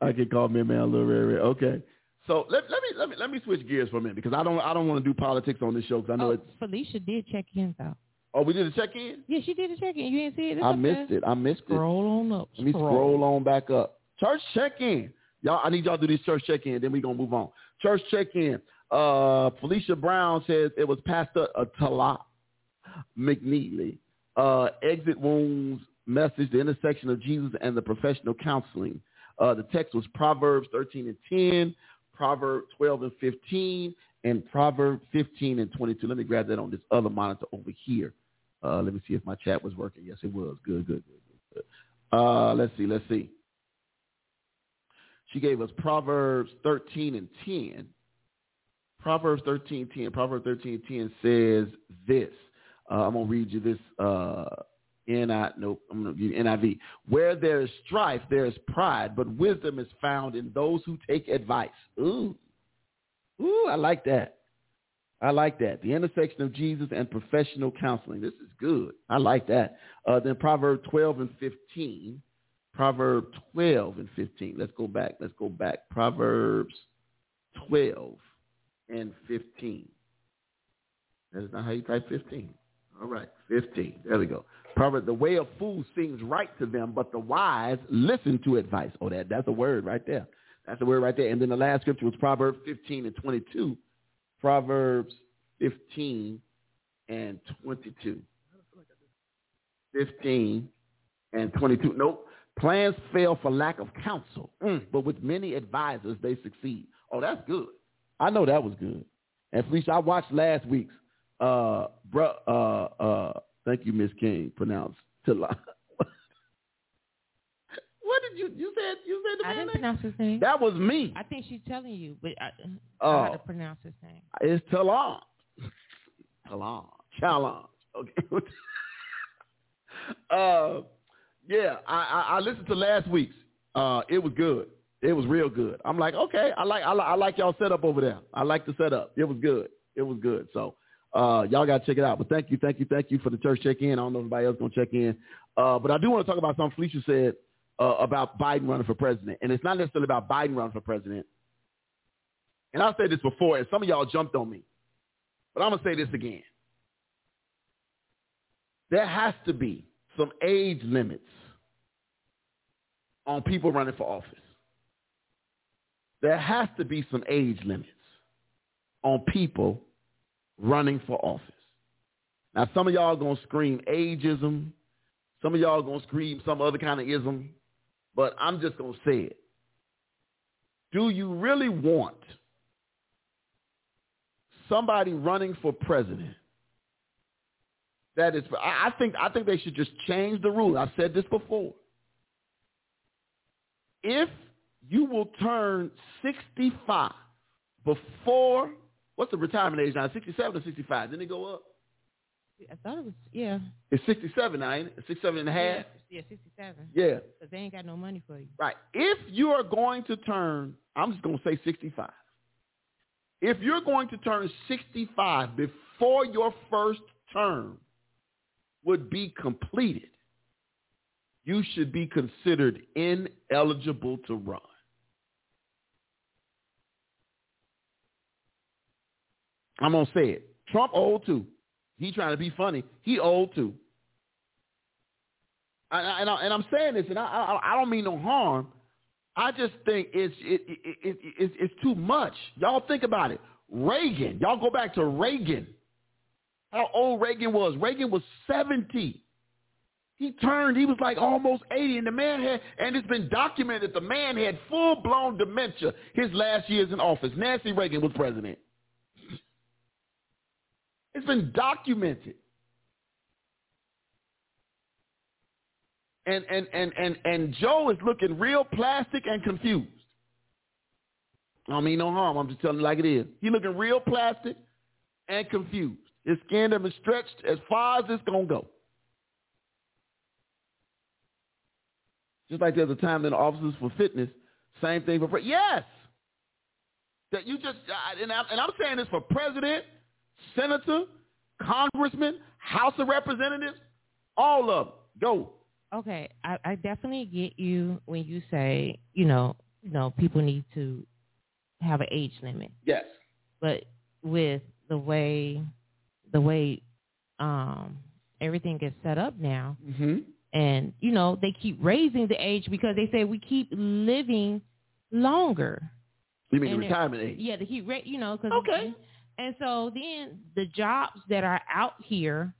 I can call me man little rare. Okay. So let, let me let me let me switch gears for a minute because I don't I don't want to do politics on this show because I know Oh, it's. Felicia did check in though. Oh, we did a check in. Yeah, she did a check in. You didn't see it? It's I missed there. it. I missed it. Scroll on up. Let me scroll on back up. Church check in. Y'all, I need y'all to do this church check in, then we're gonna move on. Church check in. Uh Felicia Brown says it was Pastor uh, Tala McNeely. Uh exit wounds message, the intersection of Jesus and the professional counseling. Uh the text was Proverbs 13 and 10, Proverbs 12 and 15, and Proverbs 15 and 22. Let me grab that on this other monitor over here. Uh, let me see if my chat was working. Yes, it was. Good, good, good, good. good. Uh, let's see, let's see. She gave us Proverbs 13 and 10. Proverbs 13, 10. Proverbs 13, 10 says this. Uh, I'm going to read you this uh, NI, nope, I'm going to you NIV. Where there is strife, there is pride, but wisdom is found in those who take advice. Ooh. Ooh, I like that. I like that. The intersection of Jesus and professional counseling. This is good. I like that. Uh, then Proverbs 12 and 15. Proverbs 12 and 15. Let's go back. Let's go back. Proverbs 12 and 15. That is not how you type 15. All right, 15. There we go. Proverbs, the way of fools seems right to them, but the wise listen to advice. Oh, that, that's a word right there. That's a word right there. And then the last scripture was Proverbs 15 and 22. Proverbs 15 and 22. 15 and 22. Nope. Plans fail for lack of counsel, Mm, but with many advisors, they succeed. Oh, that's good. I know that was good. And Felicia, I watched last week's, uh, bro, uh, uh, thank you, Miss King, pronounced Tala. what did you, you said, you said the I didn't name? pronounce his name. That was me. I think she's telling you, but I, Oh. how to pronounce his name. It's Talon. Talon. Challenge. Okay. uh, yeah, I, I, I listened to last week's. Uh, it was good. It was real good. I'm like, okay, I like I I like y'all setup over there. I like the setup. It was good. It was good. So uh, y'all gotta check it out. But thank you, thank you, thank you for the church check in. I don't know if anybody else gonna check in. Uh, but I do want to talk about something Felicia said uh, about Biden running for president. And it's not necessarily about Biden running for president. And I've said this before, and some of y'all jumped on me. But I'm going to say this again. There has to be some age limits on people running for office. There has to be some age limits on people running for office. Now, some of y'all going to scream ageism. Some of y'all going to scream some other kind of ism. But I'm just going to say it. Do you really want somebody running for president that is I I think I think they should just change the rule. I've said this before. If you will turn 65 before what's the retirement age now? 67 or 65? Didn't it go up? I thought it was yeah. It's 67 now, ain't it? 67 and a half? Yeah, sixty seven. Yeah. Because they ain't got no money for you. Right. If you are going to turn, I'm just going to say 65. If you're going to turn 65 before your first term would be completed, you should be considered ineligible to run. I'm going to say it. Trump old too. He trying to be funny. He old too. I, and, I, and I'm saying this, and I, I, I don't mean no harm. I just think it's it, it, it, it, it's too much. Y'all think about it. Reagan, y'all go back to Reagan. How old Reagan was? Reagan was 70. He turned, he was like almost 80, and the man had, and it's been documented the man had full-blown dementia his last years in office. Nancy Reagan was president. It's been documented. And and and and and Joe is looking real plastic and confused. I don't mean no harm. I'm just telling you like it is. He looking real plastic and confused. His skin has been stretched as far as it's gonna go. Just like there's a time in the offices for fitness, same thing for yes. That you just and I'm, and I'm saying this for president, senator, congressman, House of Representatives, all of them. Go. Okay, I, I definitely get you when you say, you know, you know, people need to have an age limit. Yes. But with the way the way um everything gets set up now Mm-hmm. And you know, they keep raising the age because they say we keep living longer. You mean And the retirement age? Yeah, they keep ra- you know, cause Okay. And so then the jobs that are out here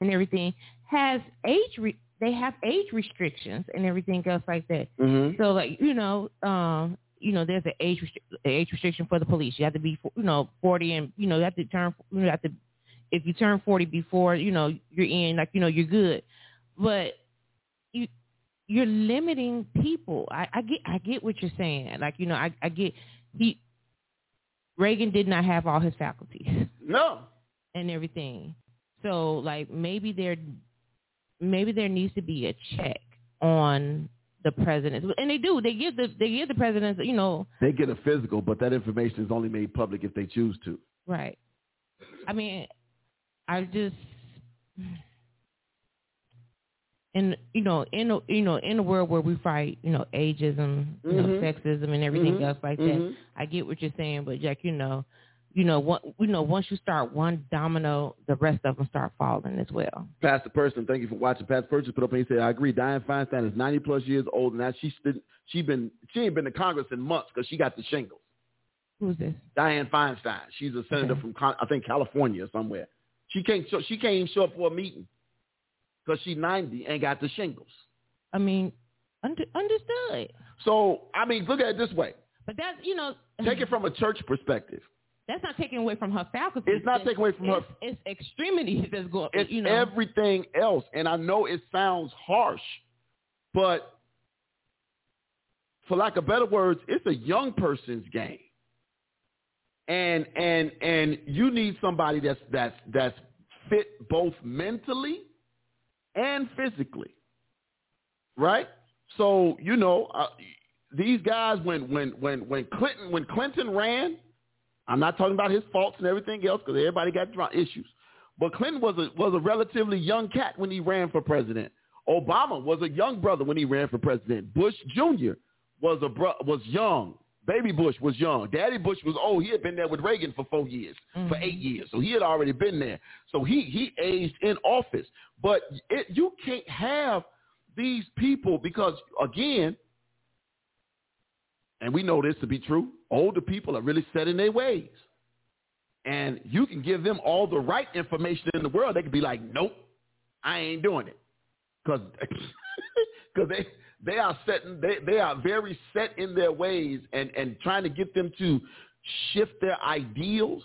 and everything has age re- they have age restrictions and everything else like that. Mm-hmm. So like you know, um, you know, there's an age restri- age restriction for the police. You have to be you know 40 and you know you have to turn you have to if you turn 40 before you know you're in like you know you're good, but you you're limiting people. I, I get I get what you're saying. Like you know I I get he Reagan did not have all his faculties No. and everything. So like maybe there maybe there needs to be a check on the president. And they do. They give the they give the presidents, you know, They get a physical, but that information is only made public if they choose to. right. I mean, I just in you know in a, you know in a world where we fight you know ageism you know Mhm. sexism and everything Mhm. else like that Mhm. I get what you're saying but Jack you know you know what you know once you start one domino the rest of them start falling as well Pastor Person, thank you for watching. Pastor Person put up and he said, I agree. Dianne Feinstein is 90 plus years old, and now she's been, she been, she ain't been to Congress in months because she got the shingles. who's this Dianne Feinstein. She's a senator Okay. from, Con- I think, California or somewhere. She can't, show, she can't even show up for a meeting because she's 90 and got the shingles. I mean under, understood So, I mean, look at it this way. but that's you know Take it from a church perspective. that's not taking away from her faculty It's not taking away from her. it's, it's extremities that's going It's you know everything else. And I know it sounds harsh, but for lack of better words, it's a young person's game. And and and you need somebody that's that's that's fit both mentally and physically. Right? So, you know, uh, these guys when when when when Clinton when Clinton ran, I'm not talking about his faults and everything else because everybody got issues. But Clinton was a was a relatively young cat when he ran for president. Obama was a young brother when he ran for president. Bush Jr. was a bro- was young. Baby Bush was young. Daddy Bush was old. He had been there with Reagan for four years, for Mhm. eight years. So he had already been there. So he he aged in office. But it, you can't have these people because again, and we know this to be true, older people are really set in their ways. And you can give them all the right information in the world. They could be like, nope, I ain't doing it. because Because they, they are setting, they, they are very set in their ways and, and trying to get them to shift their ideals.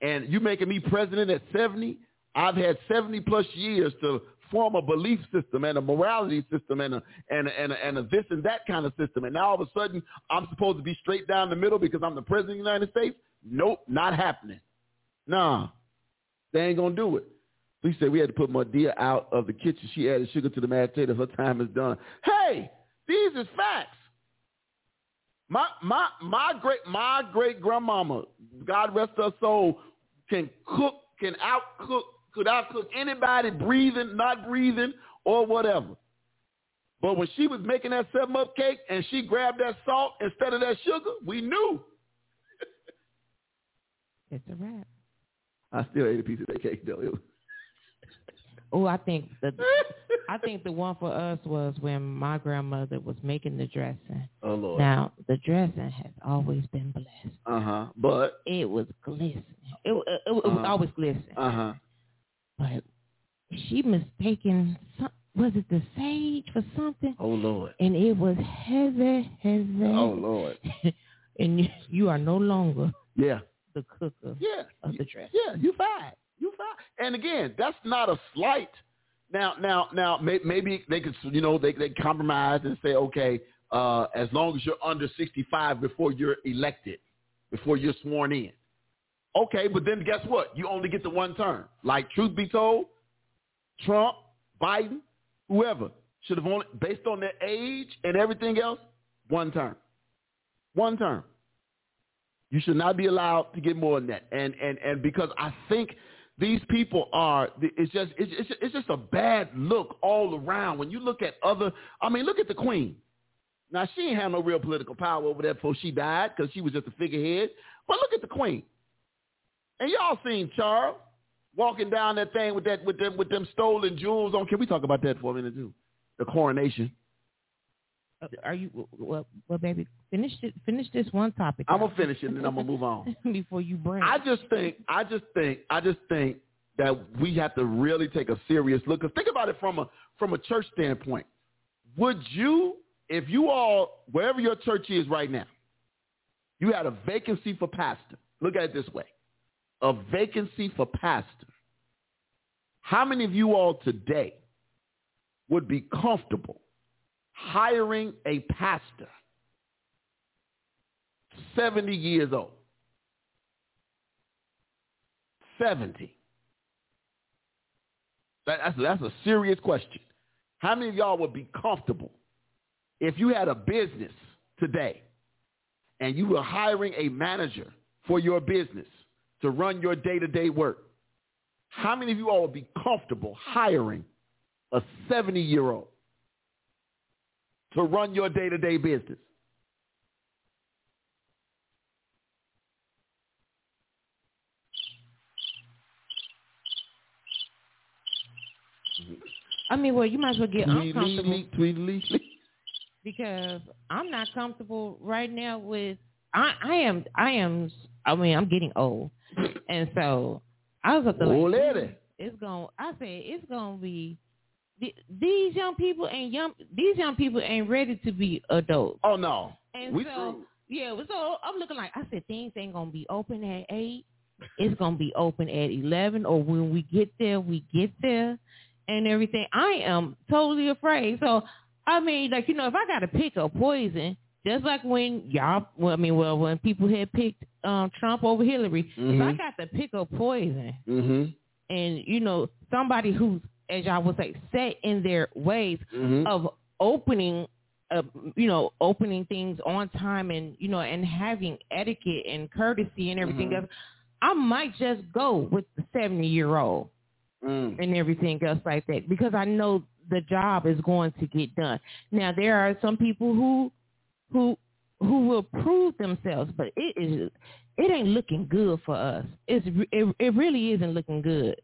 And you making me president at 70, I've had 70 plus years to form a belief system and a morality system and a, and a, and a, and a this and that kind of system. And now all of a sudden I'm supposed to be straight down the middle because I'm the president of the United States? Nope, not happening. Nah, they ain't going to do it. We said we had to put Madea out of the kitchen. She added sugar to the mashed potato. Her time is done. Hey, these is facts. My my my great my great grandmama, God rest her soul, can cook, can out cook, could out cook anybody breathing, not breathing, or whatever. But when she was making that seven up cake and she grabbed that salt instead of that sugar, we knew. it's a wrap I still ate a piece of that cake though. Was- Oh, I think the I think the one for us was when my grandmother was making the dressing. oh Lord. Now the dressing has always been blessed. Uh huh. But It was glistening. It, it, it, was Uh-huh. always glistening. uh huh. But she mistaken some, was it the sage for something? Oh Lord. And it was heavy, heavy. Oh Lord. and you, you are no longer Yeah. the cooker Yeah. of the dress. Yeah. You fine. You. And again, that's not a slight. Now, now, now, may, maybe they could, you know, they they compromise and say, okay, uh, as long as you're under 65 before you're elected, before you're sworn in. Okay, but then guess what? You only get the one term. Like truth be told, Trump, Biden, whoever should have only, based on their age and everything else, one term. One term. You should not be allowed to get more than that. And and and because I think these people are it's just it's it's, just a bad look all around. When you look at other, I mean, look at the Queen. Now she ain't had no real political power over there before she died because she was just a figurehead. But look at the Queen. And y'all seen Charles walking down that thing with that with them with them stolen jewels on. Can we talk about that for a minute too? The coronation. Uh, Are you well, well baby? Finish it. Finish this one topic. I'm gonna finish it and then I'm gonna move on. before you bring. I just think, I just think, I just think that we have to really take a serious look. Cause think about it from a from a church standpoint. Would you, if you all wherever your church is right now, you had a vacancy for pastor. Look at it this way: a vacancy for pastor. How many of you all today would be comfortable hiring a pastor, seventy years old? 70? That, that's, that's a serious question. How many of y'all would be comfortable if you had a business today and you were hiring a manager for your business to run your day-to-day work? How many of you all would be comfortable hiring a 70-year-old to run your day-to-day business? I mean, well, you might as well get uncomfortable because I'm not comfortable right now with. I I am I am. I mean, I'm getting old, and so I was up. Old like, lady. It's going. to I say it's gonna be. Th- These young people ain't young. These young people ain't ready to be adults. Oh no, And we so, through. yeah, so I'm looking like I said, things ain't gonna be open at eight. It's gonna be open at eleven, or when we get there, we get there, and everything. I am totally afraid. So I mean, like you know, if I got to pick a poison, just like when y'all, well, I mean, well, when people had picked um Trump over Hillary, if I Mhm. got to pick a poison, Mm-hmm. and you know, somebody who's, as y'all would say, set in their ways, Mm-hmm. of opening uh, you know opening things on time and you know and having etiquette and courtesy and everything Mhm. else i might just go with the 70 year old Mm. and everything else like that because i know the job is going to get done now there are some people who who who will prove themselves but it is it ain't looking good for us it's it, it really isn't looking good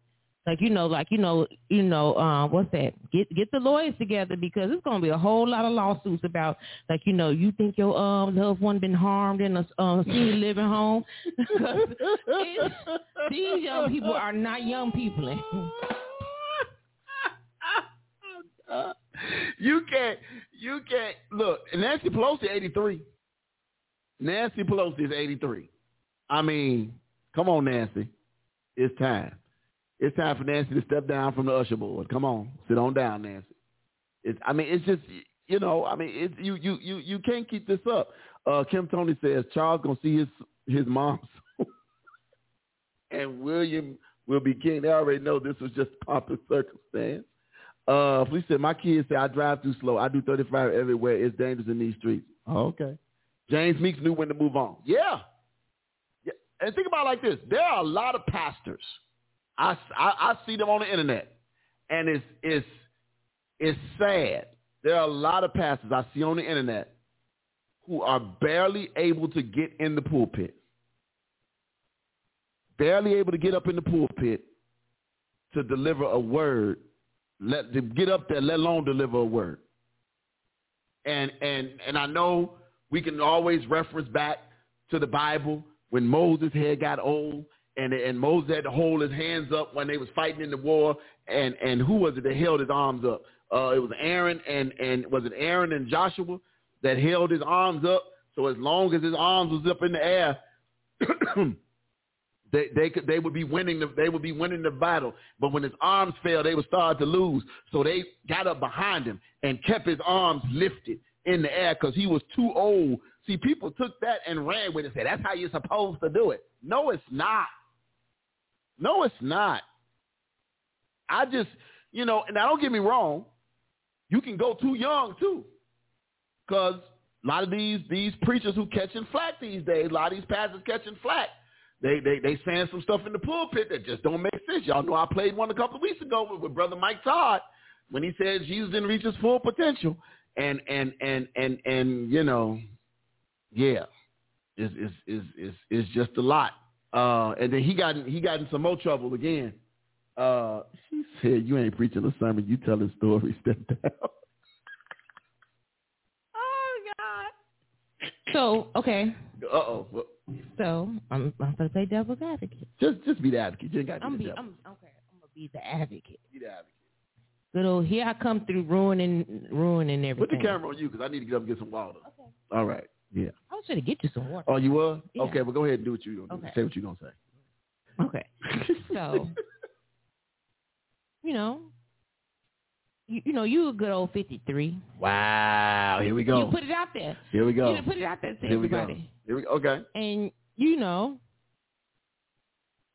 like you know, like you know, you know, um, what's that? Get get the lawyers together because it's gonna be a whole lot of lawsuits about like you know, you think your um loved one been harmed in a um senior living home. these young people are not young people. you can't, you can't look. Nancy Pelosi, eighty three. Nancy Pelosi is eighty three. I mean, come on, Nancy, it's time. It's time for Nancy to step down from the usher board. Come on, sit on down, Nancy. It's, I mean, it's just, you know, I mean, it's, you, you, you, you can't keep this up. Uh, Kim Tony says Charles gonna see his his mom, and William will be king. They already know this was just pomp and circumstance. Uh, Felicia said, my kids say I drive too slow. I do 35 everywhere. It's dangerous in these streets. Oh, okay. James Meeks knew when to move on. Yeah. yeah. And think about it like this. There are a lot of pastors. I, I, I see them on the internet. And it's, it's, it's sad. There are a lot of pastors I see on the internet who are barely able to get in the pulpit. Barely able to get up in the pulpit to deliver a word let to get up there, let alone deliver a word. And and and I know we can always reference back to the Bible when Moses' head got old and and Moses had to hold his hands up when they was fighting in the war and and who was it that held his arms up? Uh, it was Aaron and and was it Aaron and Joshua that held his arms up? So as long as his arms was up in the air, they they could they would be winning the they would be winning the battle. But when his arms fell, they would start to lose. So they got up behind him and kept his arms lifted in the air because he was too old. See, people took that and ran with it and said, that's how you're supposed to do it. No, it's not. No, it's not. I just, you know, and now don't get me wrong. You can go too young too. Because a lot of these these preachers who catching flack these days, a lot of these pastors catching flack. They they they saying some stuff in the pulpit that just don't make sense. Y'all know I played one a couple of weeks ago with, with brother Mike Todd when he said Jesus didn't reach his full potential. And and and and and you know, yeah, is is is is is just a lot. Uh, and then he got in, he got in some more trouble again. Uh, she said, "You ain't preaching a sermon. You telling stories. Step down." Oh God. So okay. Uh oh. So I'm I'm gonna play devil's advocate. Just just be the advocate. You ain't got to I'm be be the devil. I'm okay. I'm gonna be the advocate. Be the advocate. Good old here I come through ruining ruining everything. Put the camera on you because I need to get up and get some water. Okay. All right. Yeah. I was trying to get you some water. Oh, you were? Yeah. Okay, well, go ahead and do what you're going to do. Okay. Say what you're going to say. Okay. So you know, you, you know you a good old fifty three. wow. Here we go. You put it out there. Here we go. done put it out there to Here we go. Here we go. Okay. And you know,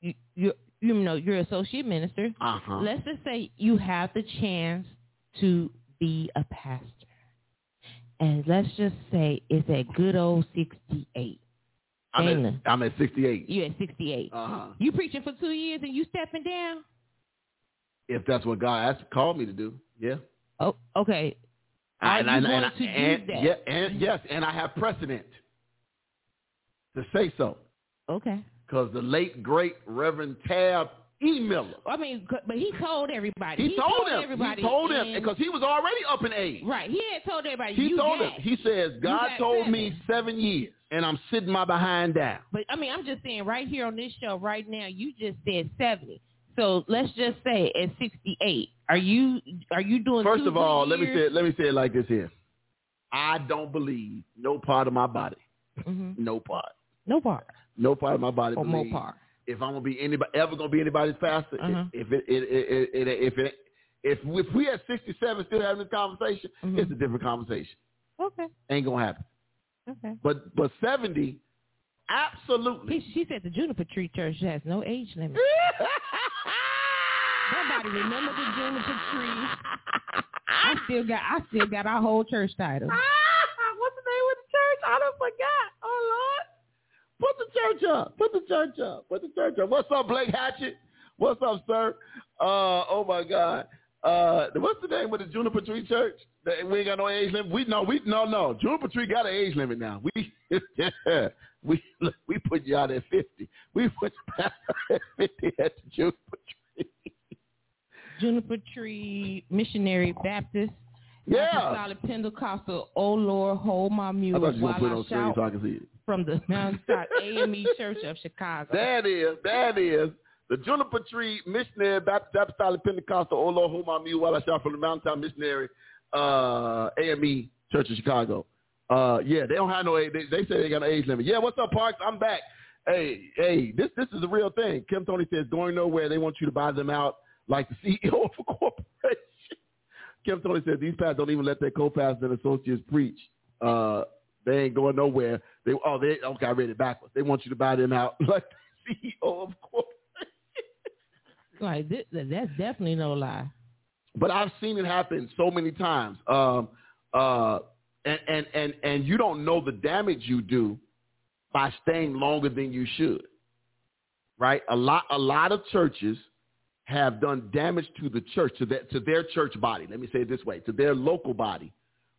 you you you know you're associate minister. Uh-huh. Let's just say you have the chance to be a pastor. And let's just say it's at good old 68. I'm at, I'm at 68. You're at 68. Uh-huh. You preaching for two years and you stepping down? If that's what God asked, called me to do. Yeah. Oh, okay. Are and, you and, going and, to and, that? Yeah, and, yes, and I have precedent to say so. Okay. Because the late, great Reverend Tab E. Miller, I mean, but he told everybody. he, told him. everybody. He told him because he was already up in age. Right. He had told everybody. He told got. him. He says, God told seven." me seven years, and I'm sitting my behind down. But I mean, I'm just saying right here on this show right now, you just said 70. So let's just say at 68, are you are you doing? First of all, let me say it, let me say it like this here. I don't believe no part of my body, Mhm. no part, No part no part of my body or more part. If I'm gonna be anybody ever gonna be anybody's pastor, Uh-huh. if it, it, it, it, it if it if if we at 67 still having this conversation, Mhm. it's a different conversation. Okay. Ain't gonna happen. Okay. But but 70, absolutely. He, she said the Juniper Tree Church has no age limit. Nobody remember the Juniper Tree. I still got I still got our whole church title. What's the name of the church? I done forgot. Put the church up. Put the church up. Put the church up. What's up, Blake Hatchett? What's up, sir? Uh oh my God. Uh what's the name of the Juniper Tree Church? We ain't got no age limit. We no, we no no. Juniper Tree got an age limit now. We we we put you out at fifty. We put you out at fifty at the Juniper Tree. Juniper Tree Missionary Baptist. Yeah. Apostolic Pentecostal. Oh Lord, hold my I mule you while put it I on shout so I can see it. from the Mountainside AME Church of Chicago. That is, that is the Juniper Tree Missionary Baptist Apostolic Pentecostal, oh Lord, hold my mule while I shout from the Mountain Missionary uh, AME Church of Chicago. Uh, yeah, they don't have no age. They, they say they got an age limit. Yeah, what's up, Parks? I'm back. Hey, hey, this this is a real thing. Kim Tony says going nowhere. They want you to buy them out like the CEO of a corporation. Kim Tony said these pastors don't even let their co-pastors and associates preach. Uh, they ain't going nowhere. They oh they okay I read it backwards. They want you to buy them out like the CEO of course. Like this, that's definitely no lie. But I've seen it happen so many times. Um, uh, and, and, and, and you don't know the damage you do by staying longer than you should. Right? A lot, a lot of churches have done damage to the church, to their, to their church body. Let me say it this way, to their local body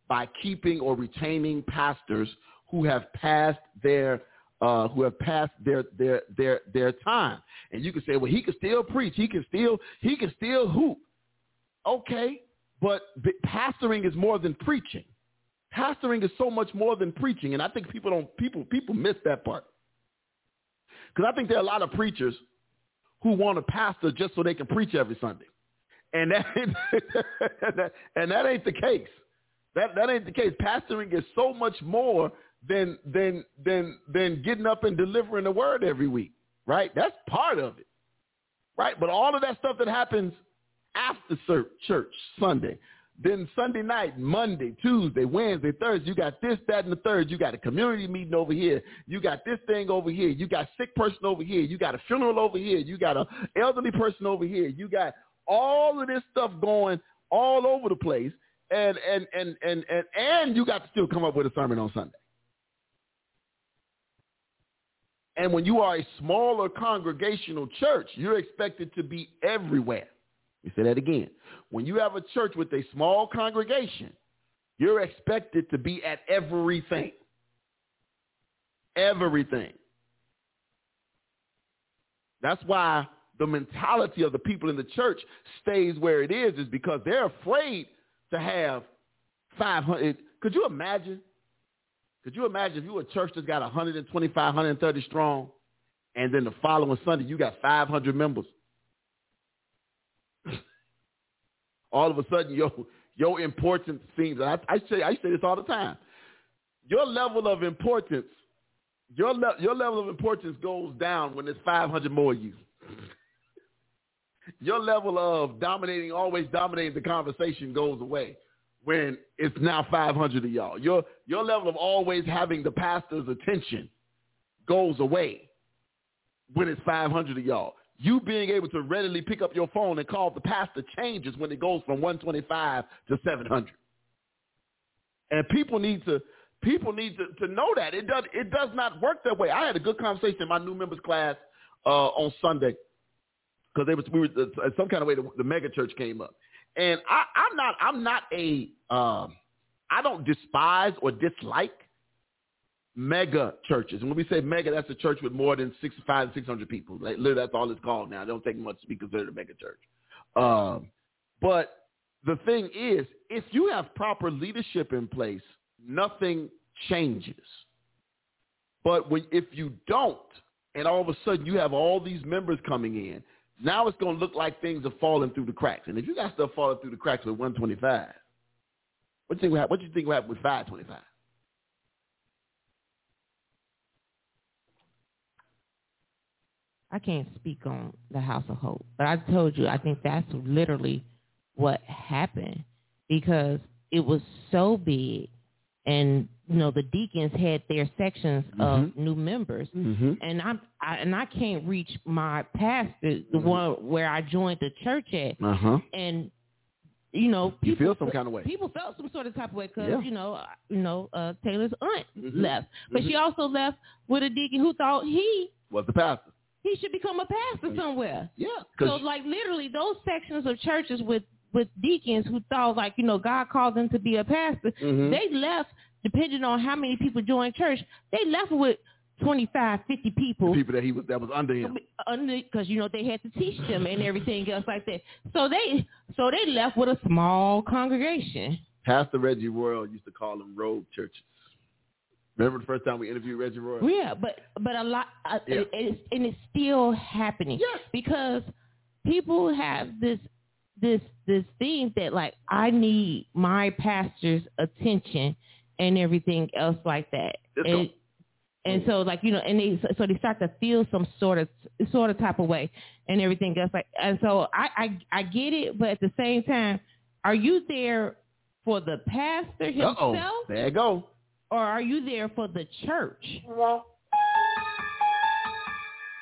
by keeping or retaining pastors who have passed their uh, who have passed their their their their time. And you can say, well, he can still preach, he can still he can still hoop. Okay, but pastoring is more than preaching. Pastoring is so much more than preaching, and I think people don't people people miss that part. Because I think there are a lot of preachers who want a pastor just so they can preach every Sunday, and that and that ain't the case. That that ain't the case. Pastoring is so much more than than than than getting up and delivering the word every week, right? That's part of it, right? But all of that stuff that happens after church Sunday, then Sunday night, Monday, Tuesday, Wednesday, Thursday, you got this, that, and the third. You got a community meeting over here. You got this thing over here. You got sick person over here. You got a funeral over here. You got a elderly person over here. You got all of this stuff going all over the place. And and and and and and you got to still come up with a sermon on Sunday. And when you are a smaller congregational church, you're expected to be everywhere. Let me say that again. When you have a church with a small congregation, you're expected to be at everything. Everything. That's why the mentality of the people in the church stays where it is, is because they're afraid to have 500. Could you imagine? Could you imagine if you were a church that's got 125, 130 strong, and then the following Sunday you got 500 members? All of a sudden your your importance seems. I, I say I say this all the time. Your level of importance, your le- your level of importance goes down when there's 500 more of you. your level of dominating, always dominating the conversation goes away when it's now 500 of y'all. Your your level of always having the pastor's attention goes away when it's 500 of y'all you being able to readily pick up your phone and call the pastor changes when it goes from 125 to 700. And people need to people need to, to know that it does it does not work that way. I had a good conversation in my new members class uh, on Sunday because they was we were uh, some kind of way the, the mega church came up, and I, I'm not I'm not a um, I don't despise or dislike mega churches. And when we say mega, that's a church with more than six, five, six hundred people. Like, literally, that's all it's called now. It don't take much to be considered a mega church. Um, but the thing is, if you have proper leadership in place, nothing changes. But when, if you don't, and all of a sudden you have all these members coming in, now it's going to look like things are falling through the cracks. And if you got stuff falling through the cracks with 125, what do you think? What do you think will happen with 525? I can't speak on the House of Hope, but I told you I think that's literally what happened because it was so big, and you know the deacons had their sections mm-hmm. of new members, mm-hmm. and I'm I, and I can't reach my pastor, the mm-hmm. one where I joined the church at, uh-huh. and you know, people you feel some kind of way. People felt some sort of type of way because yeah. you know, you know, uh, Taylor's aunt mm-hmm. left, but she also left with a deacon who thought he was the pastor he should become a pastor somewhere. Yeah. So like literally those sections of churches with with deacons who thought like you know God called them to be a pastor, mm-hmm. they left depending on how many people joined church. They left with 25, 50 people. The people that he was that was under him. Under because you know they had to teach them and everything else like that. So they so they left with a small congregation. Pastor Reggie Royal used to call them rogue churches. Remember the first time we interviewed Reggie Roy? Yeah, but but a lot, uh, yeah. it, it's, and it's still happening. Yes. because people have this this this thing that like I need my pastor's attention and everything else like that. and, and so like you know, and they so they start to feel some sort of sort of type of way and everything else like. And so I I I get it, but at the same time, are you there for the pastor himself? Uh-oh. There you go or are you there for the church?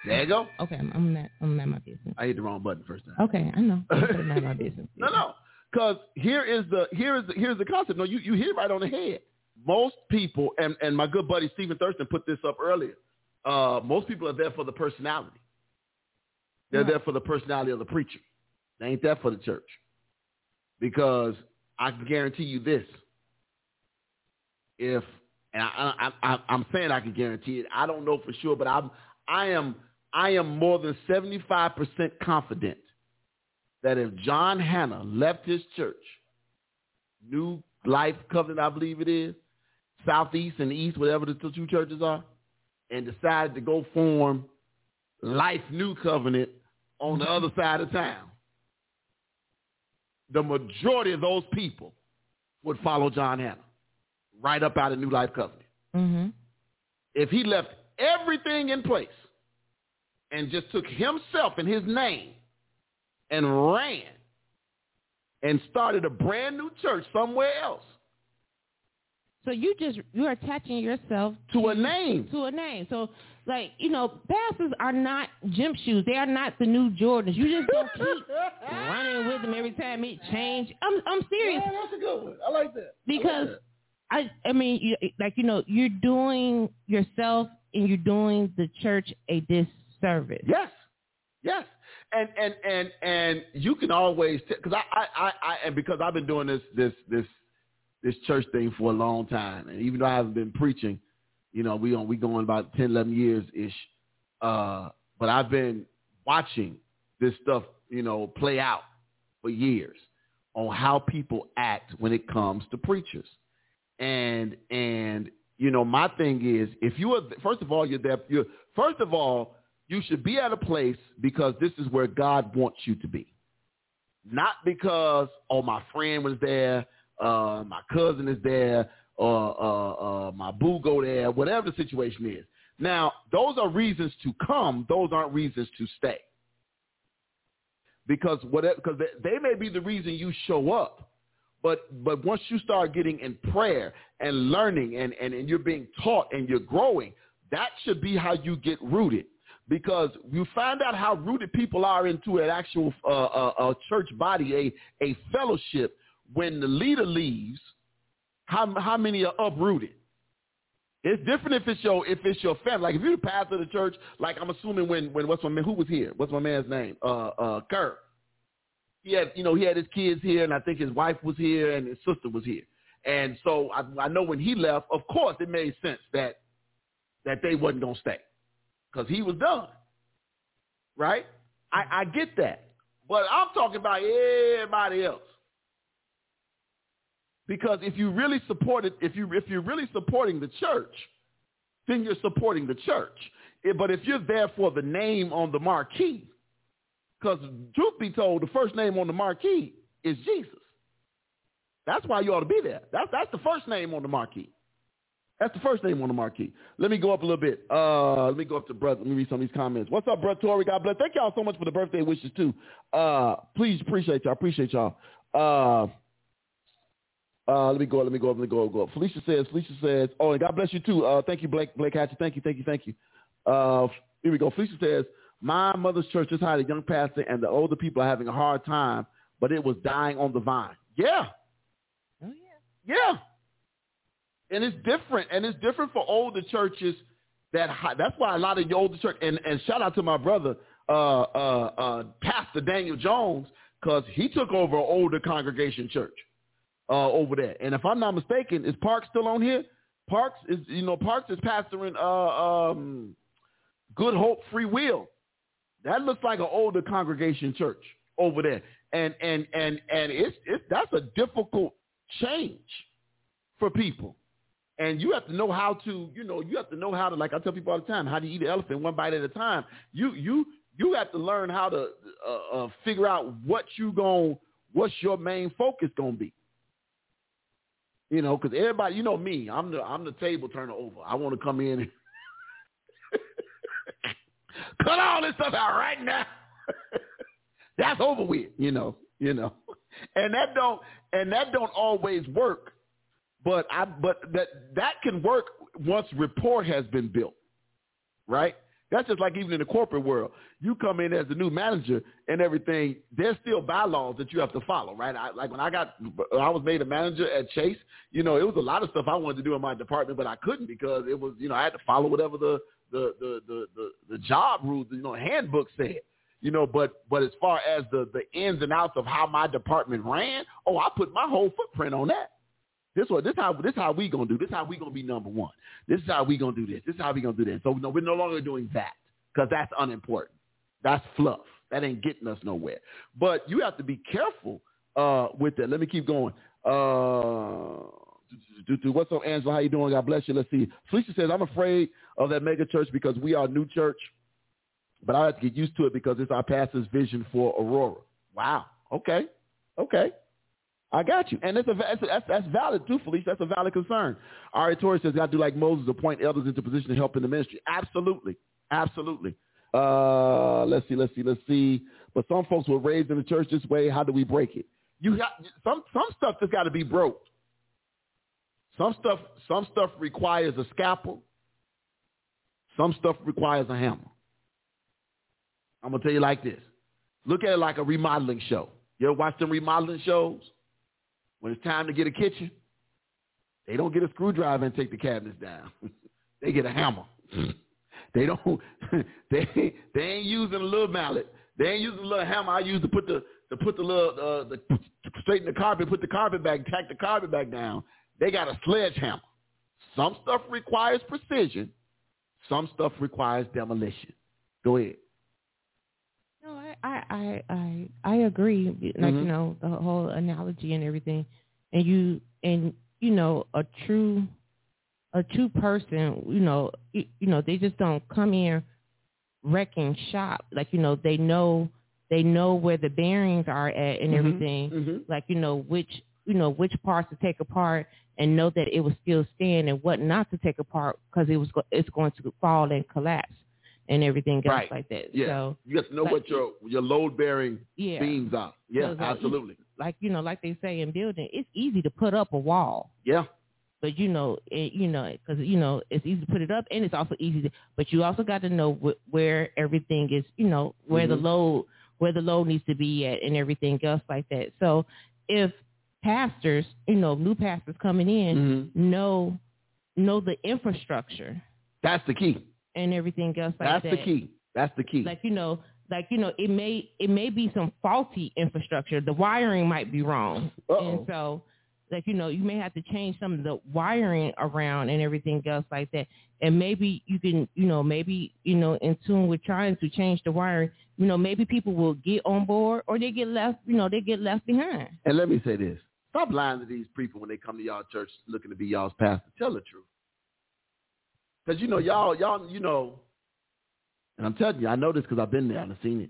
There you go. Okay, I'm, I'm not. I'm not my business. I hit the wrong button first time. Okay, I know. I'm not my business. no, no, because here is the here is the, here's the concept. No, you you hit it right on the head. Most people, and and my good buddy Stephen Thurston put this up earlier. Uh, most people are there for the personality. They're there for the personality of the preacher. They ain't there for the church. Because I can guarantee you this: if and I, I, I, I'm saying I can guarantee it. I don't know for sure, but I'm I am I am more than 75% confident that if John Hannah left his church, New Life Covenant, I believe it is, Southeast and East, whatever the two churches are, and decided to go form Life New Covenant on the other side of town, the majority of those people would follow John Hannah right up out of New Life Covenant. Mm-hmm. If he left everything in place and just took himself and his name and ran and started a brand new church somewhere else So you just you're attaching yourself to a name. to a name. So like you know, pastors are not gym shoes. They are not the new Jordans. You just don't keep running with them every time it change. I'm I'm serious Yeah, that's a good one. I like that. because I I I mean you, like you know you're doing yourself and you're doing the church a disservice. Yes, yes, and and and and you can always because I, I I I and because I've been doing this this this this church thing for a long time, and even though I haven't been preaching, you know, we on we going about 10, 11 years ish, uh, but I've been watching this stuff, you know, play out for years on how people act when it comes to preachers, and and you know, my thing is if you are first of all you're there, you're first of all you should be at a place because this is where God wants you to be. Not because, oh, my friend was there, uh, my cousin is there, or uh, uh, my boo go there, whatever the situation is. Now, those are reasons to come. Those aren't reasons to stay. Because whatever, because they, they may be the reason you show up, but but once you start getting in prayer and learning and, and, and you're being taught and you're growing, that should be how you get rooted because you find out how rooted people are into an actual uh, uh, uh, church body, a, a fellowship. When the leader leaves, how how many are uprooted? It's different if it's your if it's your family. Like if you're the pastor of the church, like I'm assuming when when what's my man who was here? What's my man's name? Uh uh Kurt. He had you know he had his kids here, and I think his wife was here, and his sister was here. And so I, I know when he left, of course it made sense that that they wasn't gonna stay because he was done. Right? I, I get that. But I'm talking about everybody else. Because if you really support it, if you if you're really supporting the church, then you're supporting the church. But if you're there for the name on the marquee, because truth be told, the first name on the marquee is Jesus. That's why you ought to be there. That's that's the first name on the marquee. That's the first name on the marquee. Let me go up a little bit. Uh, let me go up to brother. Let me read some of these comments. What's up, brother Tori? God bless. Thank y'all so much for the birthday wishes too. Uh, please appreciate y'all. Appreciate y'all. Uh, uh, let me go. Let me go. Let me go. Go. Up. Felicia says. Felicia says. Oh, and God bless you too. Uh, thank you, Blake. Blake Hatcher. Thank you. Thank you. Thank you. Uh, here we go. Felicia says. My mother's church just hired a young pastor, and the older people are having a hard time, but it was dying on the vine. Yeah. Oh yeah. Yeah. And it's different. And it's different for older churches that hi- that's why a lot of your older church and, and shout out to my brother, uh, uh, uh, Pastor Daniel Jones, because he took over an older congregation church uh, over there. And if I'm not mistaken, is Parks still on here? Parks is you know, Parks is pastoring uh, um, Good Hope Free Will. That looks like an older congregation church over there. And and and and it's it's that's a difficult change for people. And you have to know how to, you know, you have to know how to, like I tell people all the time, how to eat an elephant one bite at a time. You you you have to learn how to uh, uh, figure out what you going what's your main focus gonna be. You know, because everybody, you know me, I'm the I'm the table turner over. I want to come in cut all this stuff out right now. That's over with, you know, you know, and that don't and that don't always work. But I but that that can work once rapport has been built, right? That's just like even in the corporate world. You come in as the new manager and everything. There's still bylaws that you have to follow, right? I, like when I got, I was made a manager at Chase. You know, it was a lot of stuff I wanted to do in my department, but I couldn't because it was, you know, I had to follow whatever the the the the the, job rules, you know, handbook said. You know, but but as far as the the ins and outs of how my department ran, oh, I put my whole footprint on that. This what this how this how we gonna do. This how we gonna be number one. This is how we gonna do this. This is how we gonna do this. So no, we're no longer doing that because that's unimportant. That's fluff. That ain't getting us nowhere. But you have to be careful uh, with that. Let me keep going. Uh, what's up, Angela? How you doing? God bless you. Let's see. Felicia says, I'm afraid of that mega church because we are a new church, but I have to get used to it because it's our pastor's vision for Aurora. Wow. Okay. Okay. I got you. And it's a, that's, that's, that's valid too, Felicia. That's a valid concern. Ari Torres says, got to do like Moses, appoint elders into position to help in the ministry. Absolutely. Absolutely. Uh, let's see, let's see, let's see. But some folks were raised in the church this way. How do we break it? You got some some stuff just got to be broke. Some stuff some stuff requires a scalpel. Some stuff requires a hammer. I'm gonna tell you like this. Look at it like a remodeling show. You ever watch them remodeling shows? When it's time to get a kitchen, they don't get a screwdriver and take the cabinets down. they get a hammer. they don't. they they ain't using a little mallet. They ain't using a little hammer I use to put the to put the little uh, the straighten the carpet, put the carpet back, tack the carpet back down. They got a sledgehammer. Some stuff requires precision. Some stuff requires demolition. Go ahead. No, I I I I, I agree. Like mm-hmm. you know the whole analogy and everything, and you and you know a true a true person. You know you, you know they just don't come here wrecking shop. Like you know they know they know where the bearings are at and mm-hmm. everything. Mm-hmm. Like you know which you know which parts to take apart and know that it will still stand and what not to take apart because it was go- it's going to fall and collapse and everything else right. like that. Yeah. So you have to know like, what your your load bearing yeah. beams are. Yeah, so absolutely. Like you know, like they say in building, it's easy to put up a wall. Yeah. But you know, it, you know, because you know it's easy to put it up, and it's also easy to. But you also got to know wh- where everything is. You know, where mm-hmm. the load where the load needs to be at, and everything else like that. So if pastors, you know, new pastors coming in mm-hmm. know know the infrastructure. That's the key. And everything else like That's that. That's the key. That's the key. Like you know, like you know, it may it may be some faulty infrastructure. The wiring might be wrong, Uh-oh. and so like you know you may have to change some of the wiring around and everything else like that and maybe you can you know maybe you know in tune with trying to change the wiring you know maybe people will get on board or they get left you know they get left behind and let me say this stop lying to these people when they come to y'all church looking to be y'all's pastor tell the truth because you know y'all y'all you know and i'm telling you i know this because i've been there and i've seen it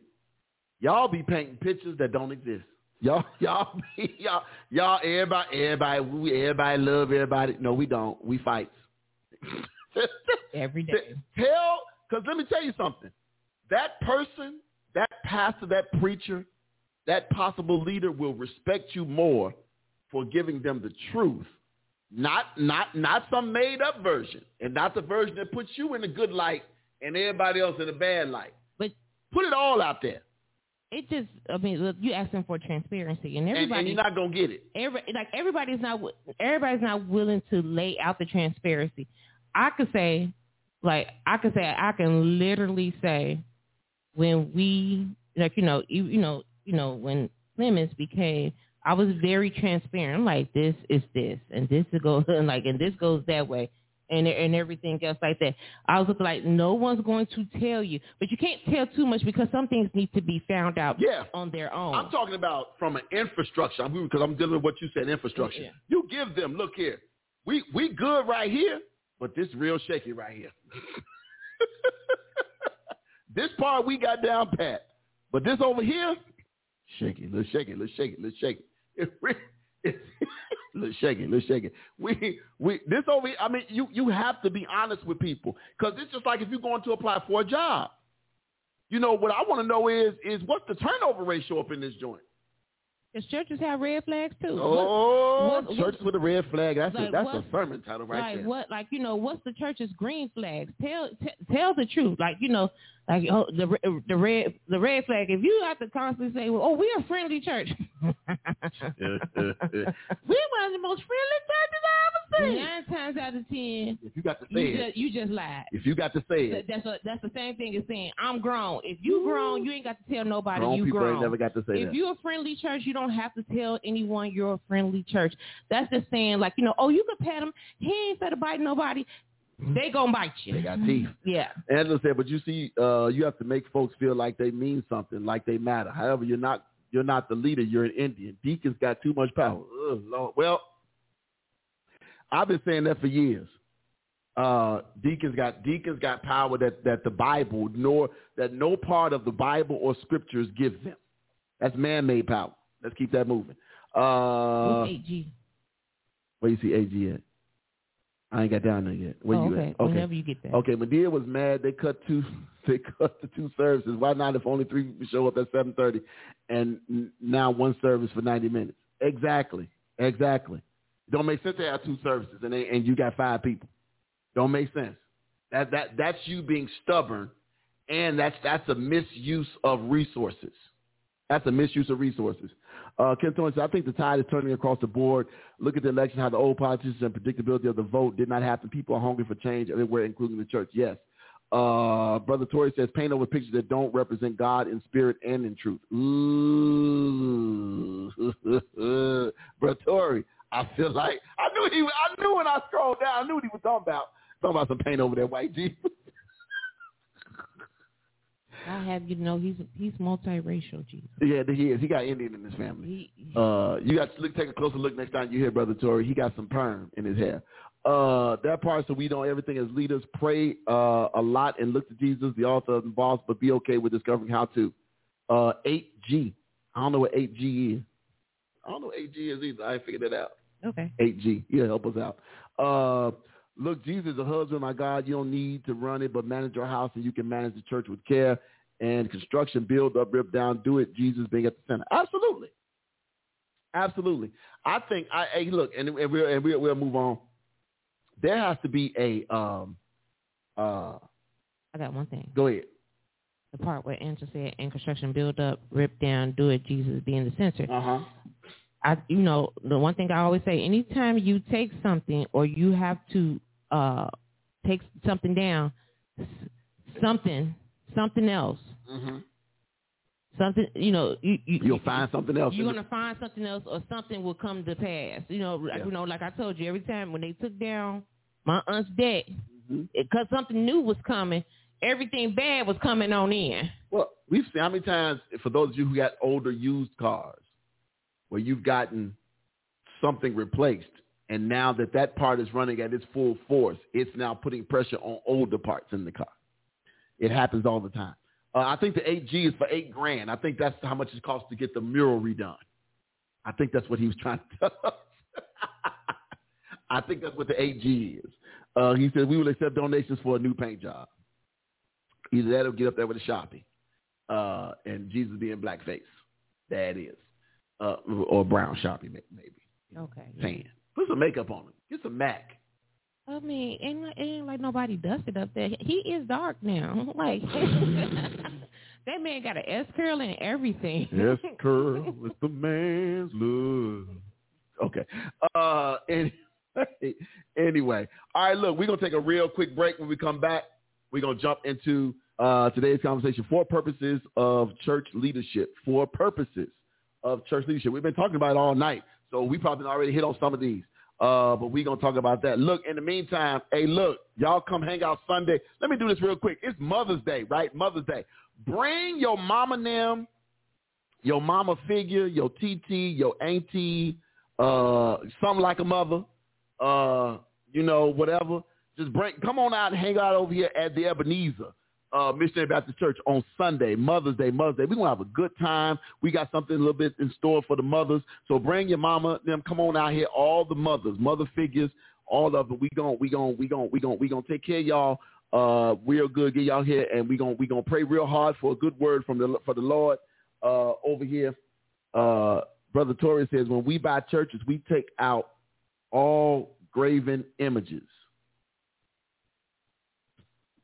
y'all be painting pictures that don't exist Y'all, y'all, y'all, y'all, everybody, everybody, we, everybody love everybody. No, we don't. We fight. Every day. Tell, because let me tell you something. That person, that pastor, that preacher, that possible leader will respect you more for giving them the truth, not not not some made up version, and not the version that puts you in a good light and everybody else in a bad light. But put it all out there it just I mean look, you asking for transparency and everybody and, and you're not gonna get it. Every, like everybody's not everybody's not willing to lay out the transparency. I could say like I could say I can literally say when we like you know you, you know you know when Clemens became I was very transparent. I'm like this is this and this goes and like and this goes that way and and everything else like that. I was looking like no one's going to tell you, but you can't tell too much because some things need to be found out yeah. on their own. I'm talking about from an infrastructure. I'm because I'm dealing with what you said, infrastructure. Yeah. You give them, look here, we we good right here, but this real shaky right here. this part we got down pat, but this over here, shaky, let's shake it, let's shake it, let's shake it. Let's shake it. Let's shake it. We we this over. I mean, you you have to be honest with people because it's just like if you're going to apply for a job. You know what I want to know is is what's the turnover ratio up in this joint? Because churches have red flags too. Oh, what, what, church with a red flag. That's like a, that's a sermon title right like there. What like you know what's the church's green flags? Tell t- tell the truth. Like you know like oh, the the red the red flag. If you have to constantly say, well, "Oh, we're a friendly church," we're one of the most friendly churches I ever Nine times out of ten, if you got to say you it, just, you just lied. If you got to say it, that's a, that's the same thing as saying I'm grown. If you grown, you ain't got to tell nobody grown you people grown. Ain't never got to say if that. you're a friendly church, you don't have to tell anyone you're a friendly church. That's just saying, like you know, oh, you can pat him. He ain't said to bite nobody they gonna bite you. They got teeth. Yeah. Angela said, but you see, uh, you have to make folks feel like they mean something, like they matter. However, you're not you're not the leader. You're an Indian. Deacons got too much power. Ugh, Lord. Well, I've been saying that for years. Uh, deacons got deacons got power that that the Bible nor that no part of the Bible or scriptures give them. That's man-made power. Let's keep that moving. Uh, AG? where you see AG at? I ain't got down there yet. Where oh, you okay. at? Whenever you get there. Okay, Madea was mad. They cut two. They cut the two services. Why not if only three people show up at seven thirty, and now one service for ninety minutes? Exactly, exactly. Don't make sense to have two services and they, and you got five people. Don't make sense. That that that's you being stubborn, and that's that's a misuse of resources. That's a misuse of resources. Uh, Ken Thorne said, I think the tide is turning across the board. Look at the election, how the old politicians and predictability of the vote did not happen. People are hungry for change everywhere, including the church. Yes. Uh, Brother Tory says, paint over pictures that don't represent God in spirit and in truth. Ooh. Brother Tory, I feel like, I knew he, I knew when I scrolled down, I knew what he was talking about. Talking about some paint over that white Jeep. I have you know he's he's multiracial, Jesus. yeah, he is. He got Indian in his family. He, he- Uh, you got to look, take a closer look next time you hear Brother Tory. He got some perm in his hair. Uh, that part, so we know everything as leaders. Pray uh, a lot and look to Jesus, the author and boss, but be okay with discovering how to. Uh, 8G. I don't know what 8G is. I don't know what 8G is either. I figured that out. Okay. 8G. Yeah, help us out. Uh, look, Jesus is a husband, my God. You don't need to run it, but manage your house, and you can manage the church with care and construction. Build up, rip down, do it. Jesus being at the center. Absolutely, absolutely. I think. I hey, look, and, and we'll and we'll, we'll move on. There has to be a. Um, uh, I got one thing. go ahead. The part where Angela said, "In construction, build up, rip down, do it." Jesus being the center. Uh huh. I, you know, the one thing I always say: anytime you take something or you have to uh take something down, something, something else, Mm-hmm. something, you know, you, you You'll find something else. You're gonna find something else, or something will come to pass. You know, like- Yeah. you know, like I told you, every time when they took down my aunt's deck, Mhm. because something new was coming, everything bad was coming on in. Well, we've seen how many times, for those of you who got older used cars, where you've gotten something replaced, and now that that part is running at its full force, it's now putting pressure on older parts in the car. It happens all the time. Uh, I think the 8G is for eight grand. I think that's how much it costs to get the mural redone. I think that's what he was trying to tell us. I think that's what the 8G is. Uh, he said we will accept donations for a new paint job. Either that or get up there with a Sharpie. Uh, and Jesus being blackface. That is. Uh, or brown Sharpie, maybe. Okay. Tan. Put some makeup on him. Get some MAC. I mean, ain't like, ain't like nobody dusted up there. He is dark now. Like that man got an S curl and everything. S curl is the man's love. Okay. Uh, anyway, anyway. All right, look, we're going to take a real quick break. When we come back, we're going to jump into uh, today's conversation. four purposes of church leadership. Four purposes of church leadership. We've been talking about it all night, so we probably already hit on some of these. Uh, but we're to talk about that. Look, in the meantime, hey, look, y'all come hang out Sunday. Let me do this real quick. It's Mother's Day, right? Mother's Day. Bring your mama them, your mama figure, your TT, your auntie, uh, something like a mother, uh, you know, whatever. Just bring, come on out and hang out over here at the Ebenezer uh, Missionary Baptist Church on Sunday, Mother's Day, Mother's Day. We're going to have a good time. We got something a little bit in store for the mothers. So bring your mama, them, come on out here, all the mothers, mother figures, all of them. We going we going we going we going we going to take care of y'all uh, real good, get y'all here, and we going we going to pray real hard for a good word from the for the Lord uh, over here. Uh, Brother Torres says, when we buy churches, we take out all graven images.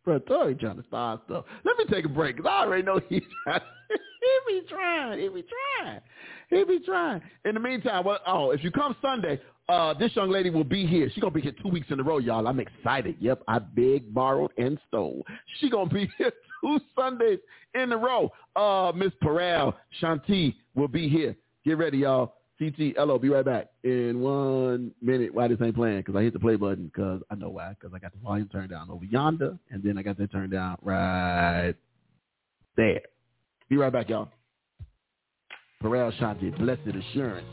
Brother Torrey trying to start stuff. Let me take a break because I already know he's trying. he be trying. He be trying. He be trying. In the meantime, well, oh, if you come Sunday, uh, this young lady will be here. She's gonna be here two weeks in a row, y'all. I'm excited. Yep, I begged, borrowed, and stole. She gonna be here two Sundays in a row. Uh, Miss Peral Shanti will be here. Get ready, y'all. TTLO, be right back in one minute. Why this ain't playing? Because I hit the play button because I know why. Because I got the volume turned down over yonder, and then I got that turned down right there. Be right back, y'all. Pharrell Shanti, Blessed Assurance.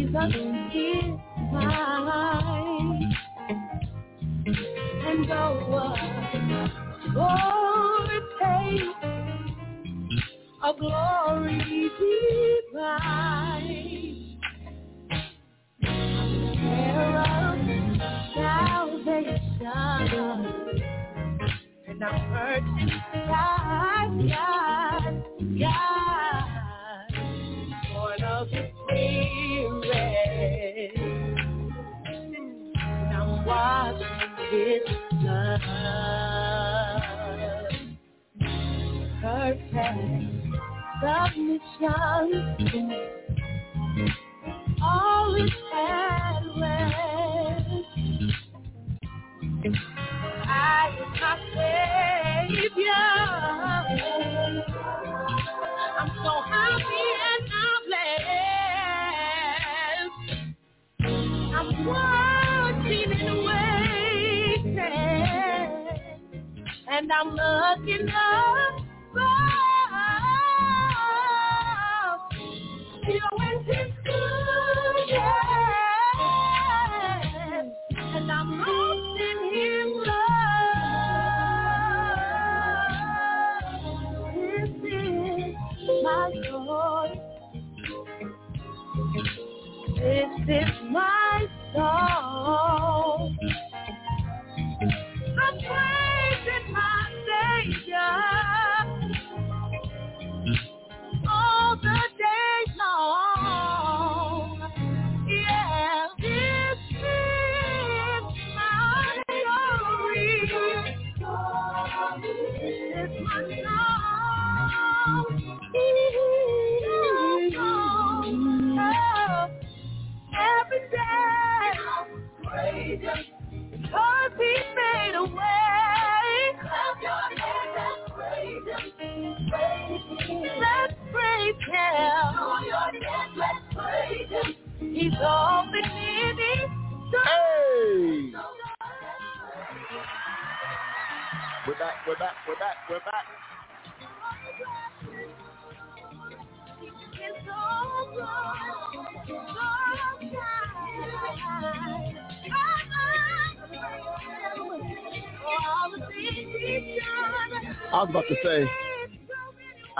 Jesus is mine. And no one overtakes a glory divine. Of salvation. And I'm hurting, God, God, God. With blood. Perfect submission. Waiting, and I'm looking up.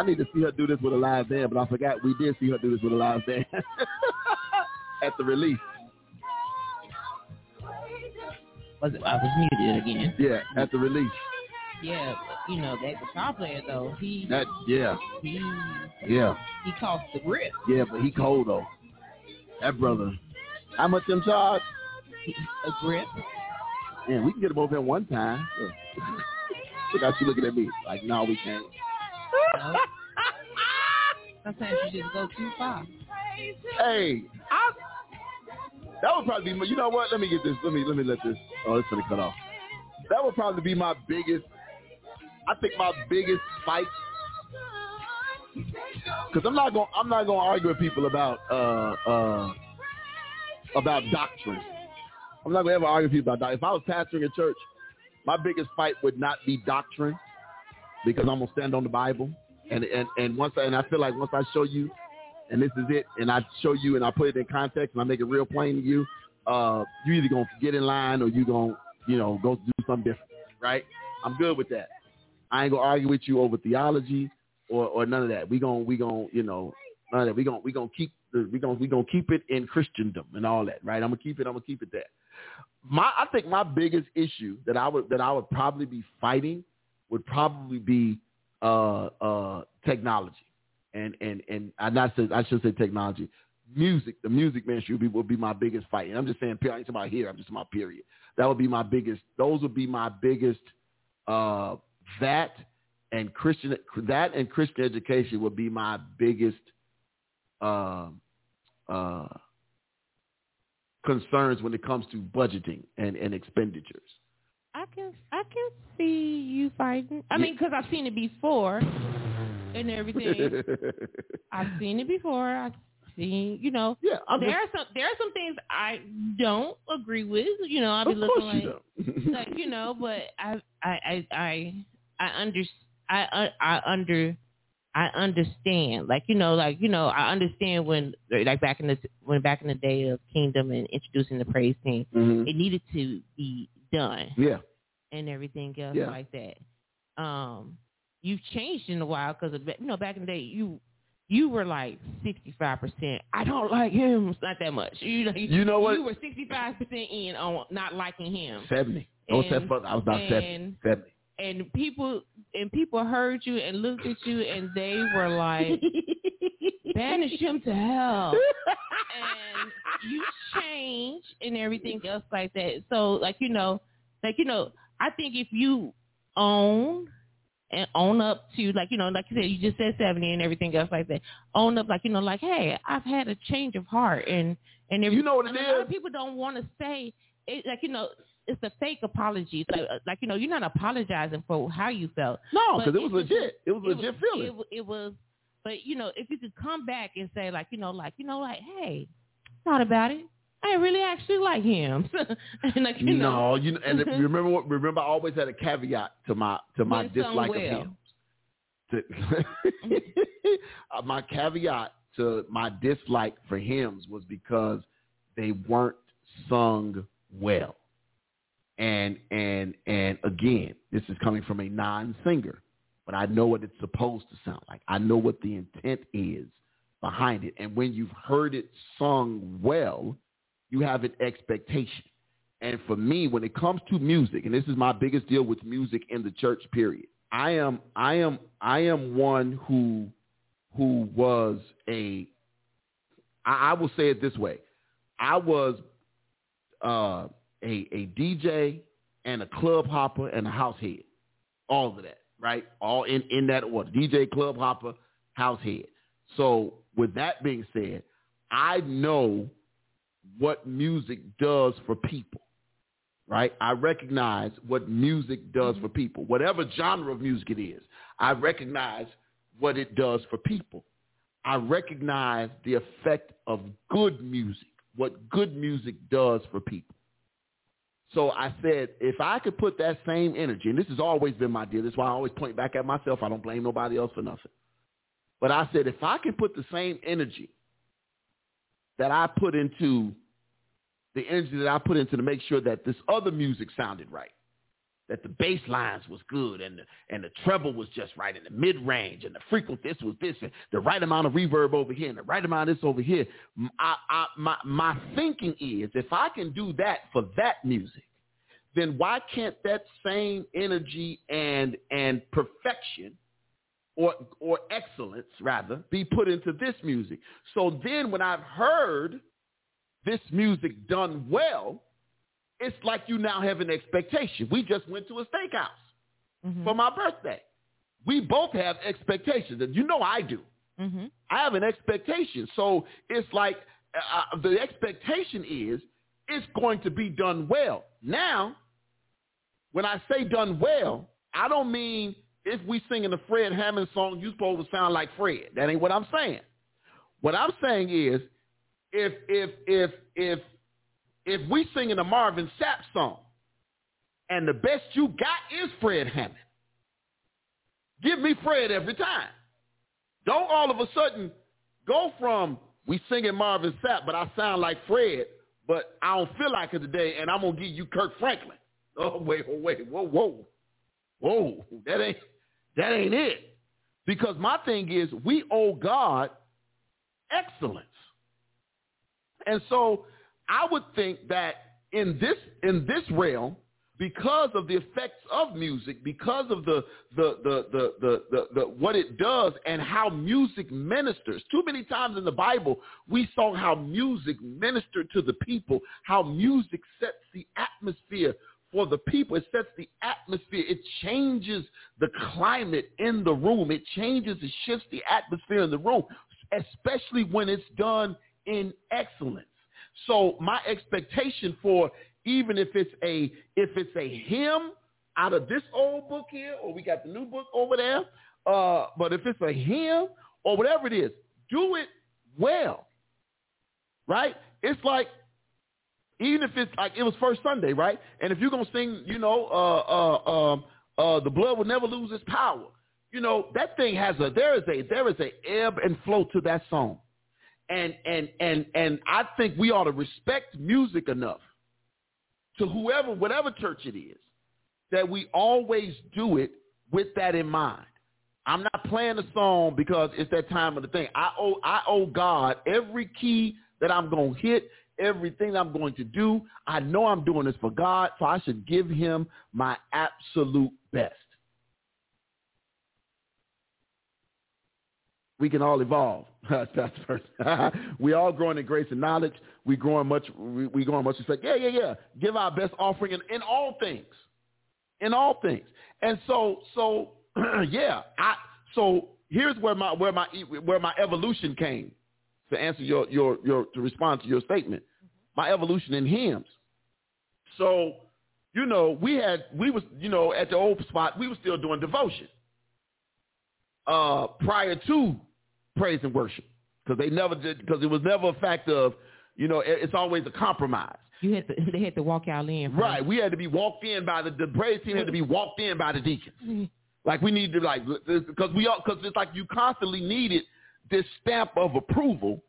I need to see her do this with a live band, but I forgot we did see her do this with a live band at the release. Was it, I was muted again. Yeah, at the release. Yeah, but you know that guitar player though, he That yeah, he yeah, he cost the grip. yeah, but he cold though. That brother. How much them charge? A grip. Man, we can get them over at one time. Look how she looking at me. Like, no, we can't. Sometimes you just go too far. Hey, I, that would probably be. You know what? Let me get this. Let me let me let this. Oh, it's gonna cut off. That would probably be my biggest. I think my biggest fight. Because I'm not gonna I'm not to argue with people about uh uh about doctrine. I'm not to ever argue with people about doctrine. If I was pastoring a church, my biggest fight would not be doctrine because I'm gonna stand on the Bible. And and and once I, and I feel like once I show you, and this is it, and I show you and I put it in context and I make it real plain to you, uh, you either gonna get in line or you gonna you know go do something different, right? I'm good with that. I ain't gonna argue with you over theology or or none of that. We gonna we gonna you know none of that. We gonna we gonna keep we gonna we gonna keep it in Christendom and all that, right? I'm gonna keep it. I'm gonna keep it there. My I think my biggest issue that I would that I would probably be fighting would probably be uh uh technology and and and I not say I should say technology. Music, the music ministry would be, would be my biggest fight. And I'm just saying, period. I'm talking about here. I'm just talking about period. That would be my biggest. Those would be my biggest. Uh, that and Christian that and Christian education would be my biggest uh, uh, concerns when it comes to budgeting and, and expenditures. I can I you fighting. I mean, because I've seen it before and everything. I've seen it before. I've seen, you know, yeah, I'm there just, are some there are some things I don't agree with. You know, I'll be of looking like, you don't. like you know, but I I I I I under I I I under I understand. Like you know, like you know, I understand when like back in the when back in the day of Kingdom and introducing the praise team, Mhm. it needed to be done Yeah, and everything else Yeah. like that. Um, you've changed in a while because you know back in the day you you were like sixty five percent. I don't like him. It's not that much. You know, You know what? You were sixty five percent in on not liking him, seventy. And- fuck. I was about and Seventy. and people and people heard you and looked at you and they were like, banish him to hell. and you change and everything else like that. So like you know, like you know, I think if you own and own up to like you know, like you said, you just said seventy and everything else like that. Own up like you know, like hey, I've had a change of heart and and everything. You know what it and a lot of people don't want to say it. Like you know, it's a fake apology. Like uh, like you know, you're not apologizing for how you felt. No, because it was legit. It was It legit was- feeling. It, it was, but you know, if you could come back and say like, you know, like you know, like, hey, thought about it. I really actually like him. and like you know, no, you know, and remember what? Remember, I always had a caveat to my to my When dislike of him. To- Uh, my caveat to my dislike for hymns was because they weren't sung well. And and and again, this is coming from a non-singer, but I know what it's supposed to sound like. I know what the intent is behind it. And when you've heard it sung well, you have an expectation. And for me, when it comes to music, and this is my biggest deal with music in the church, period. I am I am I am one who who was a I, I will say it this way. I was uh, a a DJ and a club hopper and a house head. All of that, right? All in, in that order. DJ, club hopper, house head. So with that being said, I know what music does for people. Right? I recognize what music does mm-hmm. for people. Whatever genre of music it is, I recognize what it does for people. I recognize the effect of good music, what good music does for people. So I said, if I could put that same energy, and this has always been my deal, that's why I always point back at myself. I don't blame nobody else for nothing. But I said, if I can put the same energy that I put into the energy that I put into to make sure that this other music sounded right, that the bass lines was good and the, and the treble was just right and the mid range and the frequency this was this and the right amount of reverb over here and the right amount of this over here. I, I, my my thinking is if I can do that for that music, then why can't that same energy and and perfection or or excellence rather be put into this music? So then when I've heard this music done well, it's like you now have an expectation. We just went to a steakhouse Mhm. for my birthday. We both have expectations, and you know I do. Mhm. I have an expectation. So it's like uh, the expectation is it's going to be done well. Now, when I say done well, I don't mean if we singing a Fred Hammond song, you supposed to sound like Fred. That ain't what I'm saying. What I'm saying is if if if if if we singing a Marvin Sapp song and the best you got is Fred Hammond, give me Fred every time. Don't all of a sudden go from we singing Marvin Sapp, but I sound like Fred, but I don't feel like it today, and I'm gonna give you Kirk Franklin. Oh wait, oh wait, whoa, whoa, whoa, that ain't that ain't it. Because my thing is, we owe God excellence, and so I would think that in this in this realm, because of the effects of music, because of the the the the the, the, the what it does and how music ministers. Too many times in the Bible, we saw how music ministered to the people, how music sets the atmosphere for the people. It sets the atmosphere. It changes the climate in the room. It changes, it shifts the atmosphere in the room, especially when it's done in excellence. So my expectation for even if it's a if it's a hymn out of this old book here, or we got the new book over there, uh, but if it's a hymn or whatever it is, do it well. Right? It's like even if it's like it was first Sunday, right? And if you're gonna sing, you know, uh, uh, um, uh, the blood will never lose its power. You know, that thing has a there is a there is a ebb and flow to that song. And and and and I think we ought to respect music enough to whoever whatever church it is that we always do it with that in mind. I'm not playing the song because it's that time of the thing. I owe I owe God every key that I'm to hit, everything I'm going to do. I know I'm doing this for God, so I should give him my absolute best. We can all evolve. That's first. we all growing in grace and knowledge. We growing much. We, we growing much respect. Yeah, yeah, yeah. Give our best offering in, in all things. In all things. And so, so yeah. I so here's where my where my where my evolution came to answer your your your to respond to your statement. My evolution in hymns. So, you know, we had we was you know at the old spot we were still doing devotion. Uh, prior to praise and worship because they never did because it was never a fact of you know it's always a compromise. You had to, they had to walk y'all in. Right, we had to be walked in by the the praise team had to be walked in by the deacons. Mm-hmm. Like we need to like because we all because it's like you constantly needed this stamp of approval.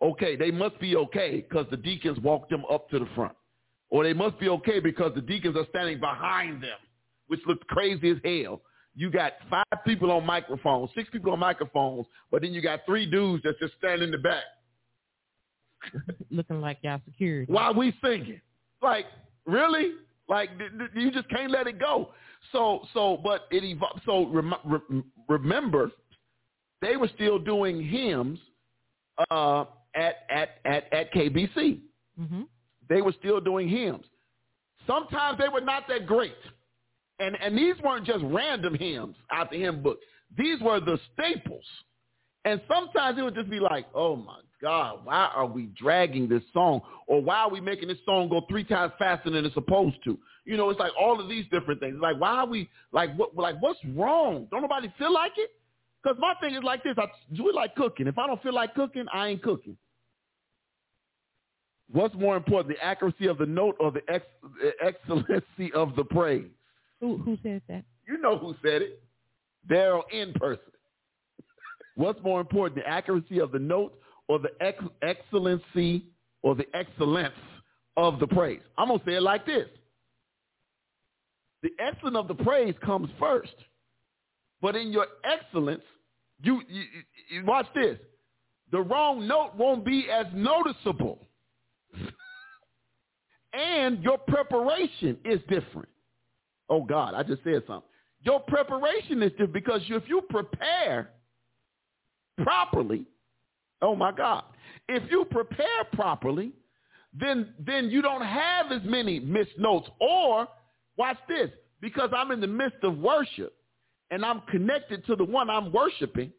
Okay, they must be okay because the deacons walked them up to the front, or they must be okay because the deacons are standing behind them, which looked crazy as hell you got five people on microphones, six people on microphones, but then you got three dudes that just stand in the back. Looking like y'all security. While we singing. Like, really? Like, you just can't let it go. So, so, but it evolved. So rem- remember, they were still doing hymns uh, at, at, at, at KBC. Mm-hmm. They were still doing hymns. Sometimes they were not that great. And and these weren't just random hymns out the hymn book. These were the staples. And sometimes it would just be like, oh my God, why are we dragging this song? Or why are we making this song go three times faster than it's supposed to? You know, it's like all of these different things. Like, why are we like what like what's wrong? Don't nobody feel like it? Because my thing is like this, I do it like cooking. If I don't feel like cooking, I ain't cooking. What's more important, the accuracy of the note or the, ex- the excellency of the praise? Who who said that? You know who said it. Daryl in person. What's more important, the accuracy of the note or the ex- excellency or the excellence of the praise? I'm going to say it like this. The excellence of the praise comes first. But in your excellence, you, you, you watch this. The wrong note won't be as noticeable. and your preparation is different. Oh God, I just said something. Your preparation is different because if you prepare properly, oh my God, if you prepare properly, then then you don't have as many missed notes. Or watch this, because I'm in the midst of worship and I'm connected to the one I'm worshiping,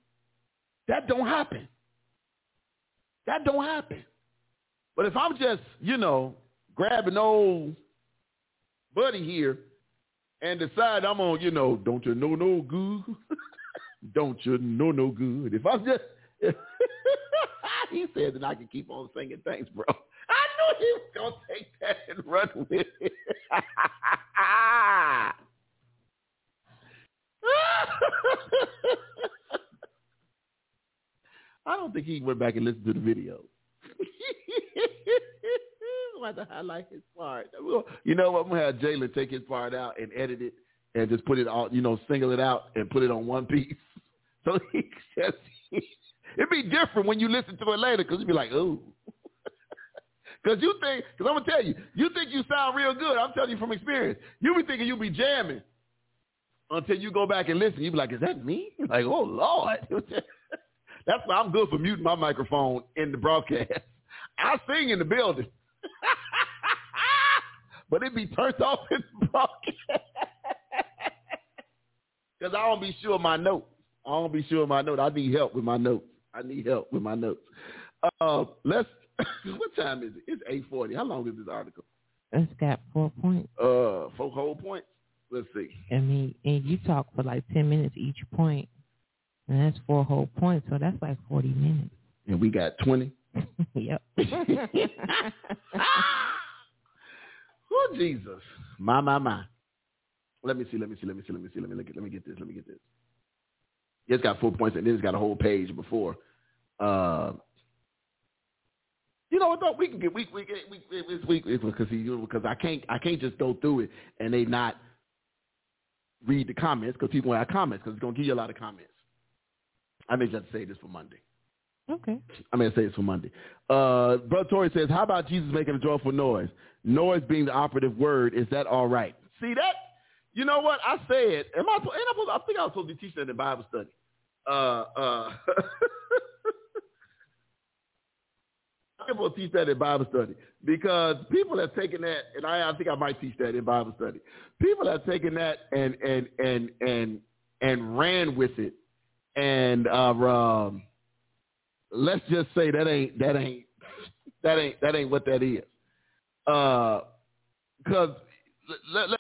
that don't happen. That don't happen. But if I'm just, you know, grabbing old buddy here and decide I'm on, you know, don't you know no good? don't you know no good? If I'm just, he said that I can keep on singing. Thanks, bro. I knew he was gonna take that and run with it. I don't think he went back and listened to the video. To highlight his part. You know, what? I'm gonna have Jalen take his part out and edit it and just put it all, you know, single it out and put it on one piece. So he just, it'd be different when you listen to it later because you'd be like, ooh. Because you think, because I'm going to tell you, you think you sound real good. I'm telling you from experience. You be thinking you be jamming until you go back and listen. You be like, is that me? Like, oh, Lord. That's why I'm good for muting my microphone in the broadcast. I sing in the building. But it be turned off in the broadcast. Because I don't be sure of my notes. I don't be sure of my notes. I need help with my notes. I need help with my notes. Uh, let's. what time is it? It's eight forty. How long is this article? It's got four points. Uh, four whole points. Let's see. I mean, and you talk for like ten minutes each point, and that's four whole points. So that's like forty minutes. And we got twenty. yep. Oh Jesus, my my my. Let me see. Let me see. Let me see. Let me see. Let me look at. Let me get this. Let me get this. It's got four points, and then it's got a whole page before. Uh, you know what? Though we can get we we we we, we, we because because I can't I can't just go through it and they not read the comments because people have comments because it's gonna give you a lot of comments. I may just say this for Monday. Okay. I may say this for Monday. Uh, Brother Tory says, "How about Jesus making a joyful noise? Noise being the operative word. Is that all right? See that? You know what? I said, am I? Am I, supposed, I think I was supposed to be teaching that in Bible study. Uh, uh, I'm supposed to teach that in Bible study because people have taken that, and I, I think I might teach that in Bible study. People have taken that and and and and and ran with it, and uh, um, let's just say that ain't that ain't that ain't that ain't what that is. Uh, because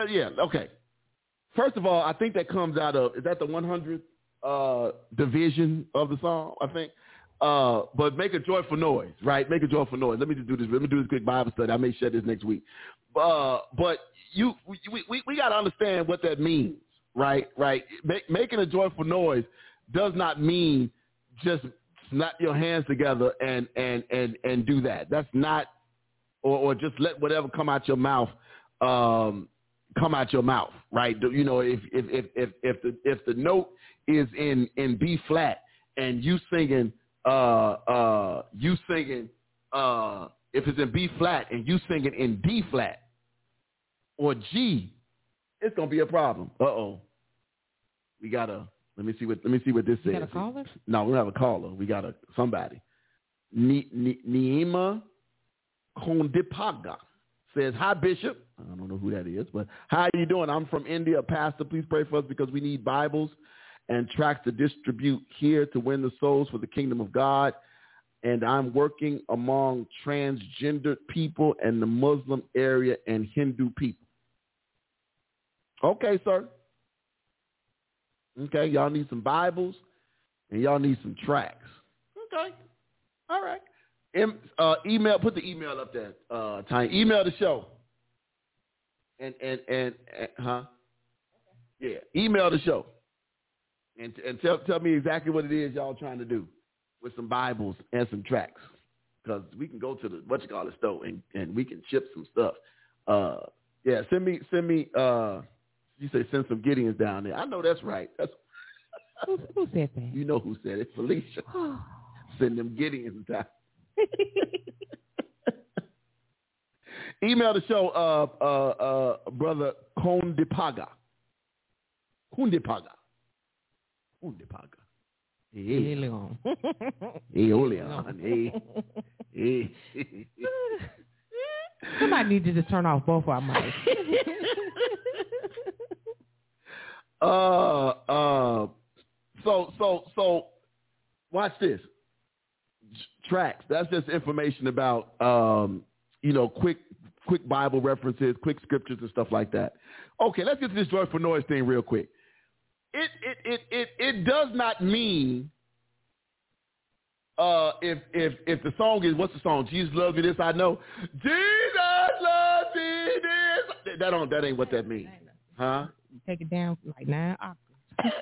yeah, okay. First of all, I think that comes out of is that the 100th uh, division of the song? I think. Uh, but make a joyful noise, right? Make a joyful noise. Let me just do this. Let me do this quick Bible study. I may share this next week. Uh, but you, we, we, we got to understand what that means, right? Right. Make, making a joyful noise does not mean just snap your hands together and and and and do that. That's not, or or just let whatever come out your mouth, um, come out your mouth, right? You know, if if if if, if the if the note is in in B flat and you singing uh, uh, you singing, uh, if it's in B flat and you singing in D flat or G, it's gonna be a problem. Uh oh. We gotta let me see what let me see what this you says. Got a caller? No, we don't have a caller. We got a somebody. Niema Kondipaga says, "Hi Bishop. I don't know who that is, but how are you doing? I'm from India, Pastor. Please pray for us because we need Bibles and tracts to distribute here to win the souls for the kingdom of God. And I'm working among transgender people and the Muslim area and Hindu people. Okay, sir. Okay, y'all need some Bibles and y'all need some tracts. Okay. All right. M, uh, email, put the email up there, uh, Tiny. Email the show. And, and, and, and huh? Yeah, email the show and, and tell tell me exactly what it is y'all trying to do with some Bibles and some tracts, because we can go to the what you call it store and, and we can ship some stuff. Uh, yeah, send me send me. Uh, you say send some Gideons down there. I know that's right. That's who, who said that? You know who said it, Felicia. send them Gideons down. Email the show, uh, uh, uh, brother Kondipaga. Kundipaga Undepaga. Hey, Leon. hey, Leon. Hey, hey. Somebody needs to turn off both of our mics. uh, uh, so, so, so, watch this. Tracks. That's just information about, um, you know, quick, quick Bible references, quick scriptures and stuff like that. Okay, let's get to this joyful noise thing real quick it it it it, it does not mean uh, if if if the song is what's the song? Jesus loves me. This I know. Jesus loves me. This that don't that ain't what that means, huh? Take it down like nine octaves.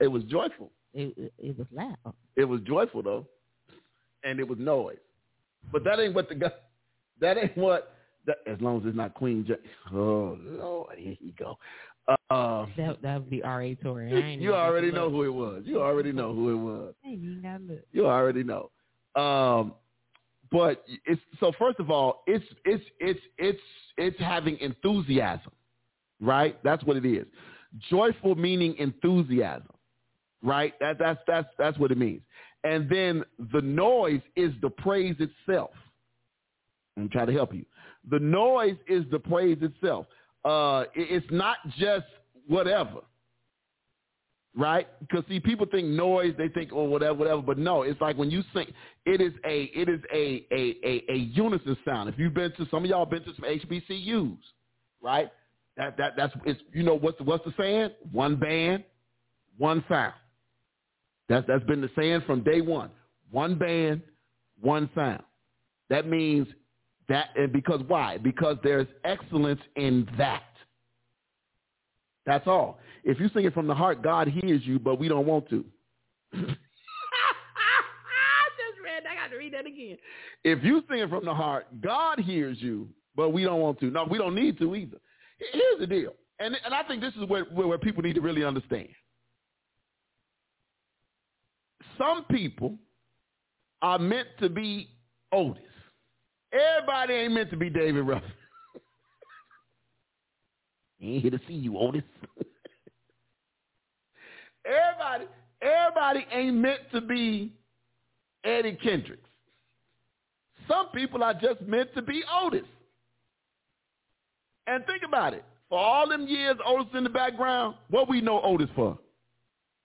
it was joyful. It, it, it was loud. It was joyful though, and it was noise. But that ain't what the guy. That ain't what. That, as long as it's not Queen. J- oh Lord, here you go. Uh, that that would be R.A. Torrey. You already know who it was. You already know who it was. Hey, you. You already know. Um, but it's so. First of all, it's it's it's it's it's having enthusiasm, right? That's what it is. Joyful meaning enthusiasm, right? That that's that's that's what it means. And then the noise is the praise itself. I'm trying to help you. The noise is the praise itself uh, it's not just whatever. right? Because see, people think noise, they think oh whatever, whatever, but no, it's like when you sing, it is a it is a a a, a unison sound. If you've been to some of y'all been to some HBCUs, right? That that that's it's you know what's what's the saying? One band, one sound. That's that's been the saying from day one. One band, one sound. That means that and because why? Because there's excellence in that. That's all. If you sing it from the heart, God hears you, but we don't want to. I just read. I got to read that again. If you sing it from the heart, God hears you, but we don't want to. No, we don't need to either. Here's the deal, and and I think this is where where, where people need to really understand. Some people are meant to be Otis. Everybody ain't meant to be David Ruffin. ain't here to see you, Otis. everybody, everybody ain't meant to be Eddie Kendricks. Some people are just meant to be Otis. And think about it. For all them years Otis in the background, what we know Otis for?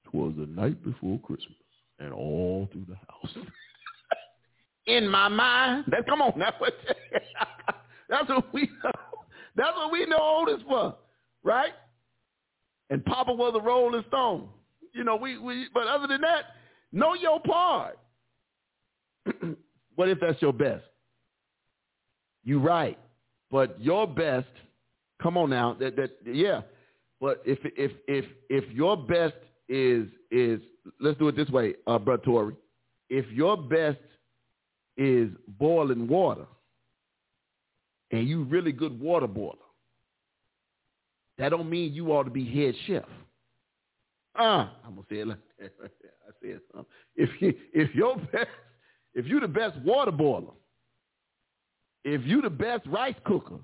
Twas the night before Christmas and all through the house. in my mind. That come on, that's what that's what we know. That's what we know Otis for, right? And Papa was a Rolling Stone. You know, we, we but other than that, know your part. what if that's your best? You right. But your best, come on now, that that yeah. But if if if if your best is is let's do it this way, uh Brother Tory. If your best is boiling water and you really good water boiler, that don't mean you ought to be head chef. Uh, I'm gonna say it like that. I said something. If you if your best if you the best water boiler, if you the best rice cooker,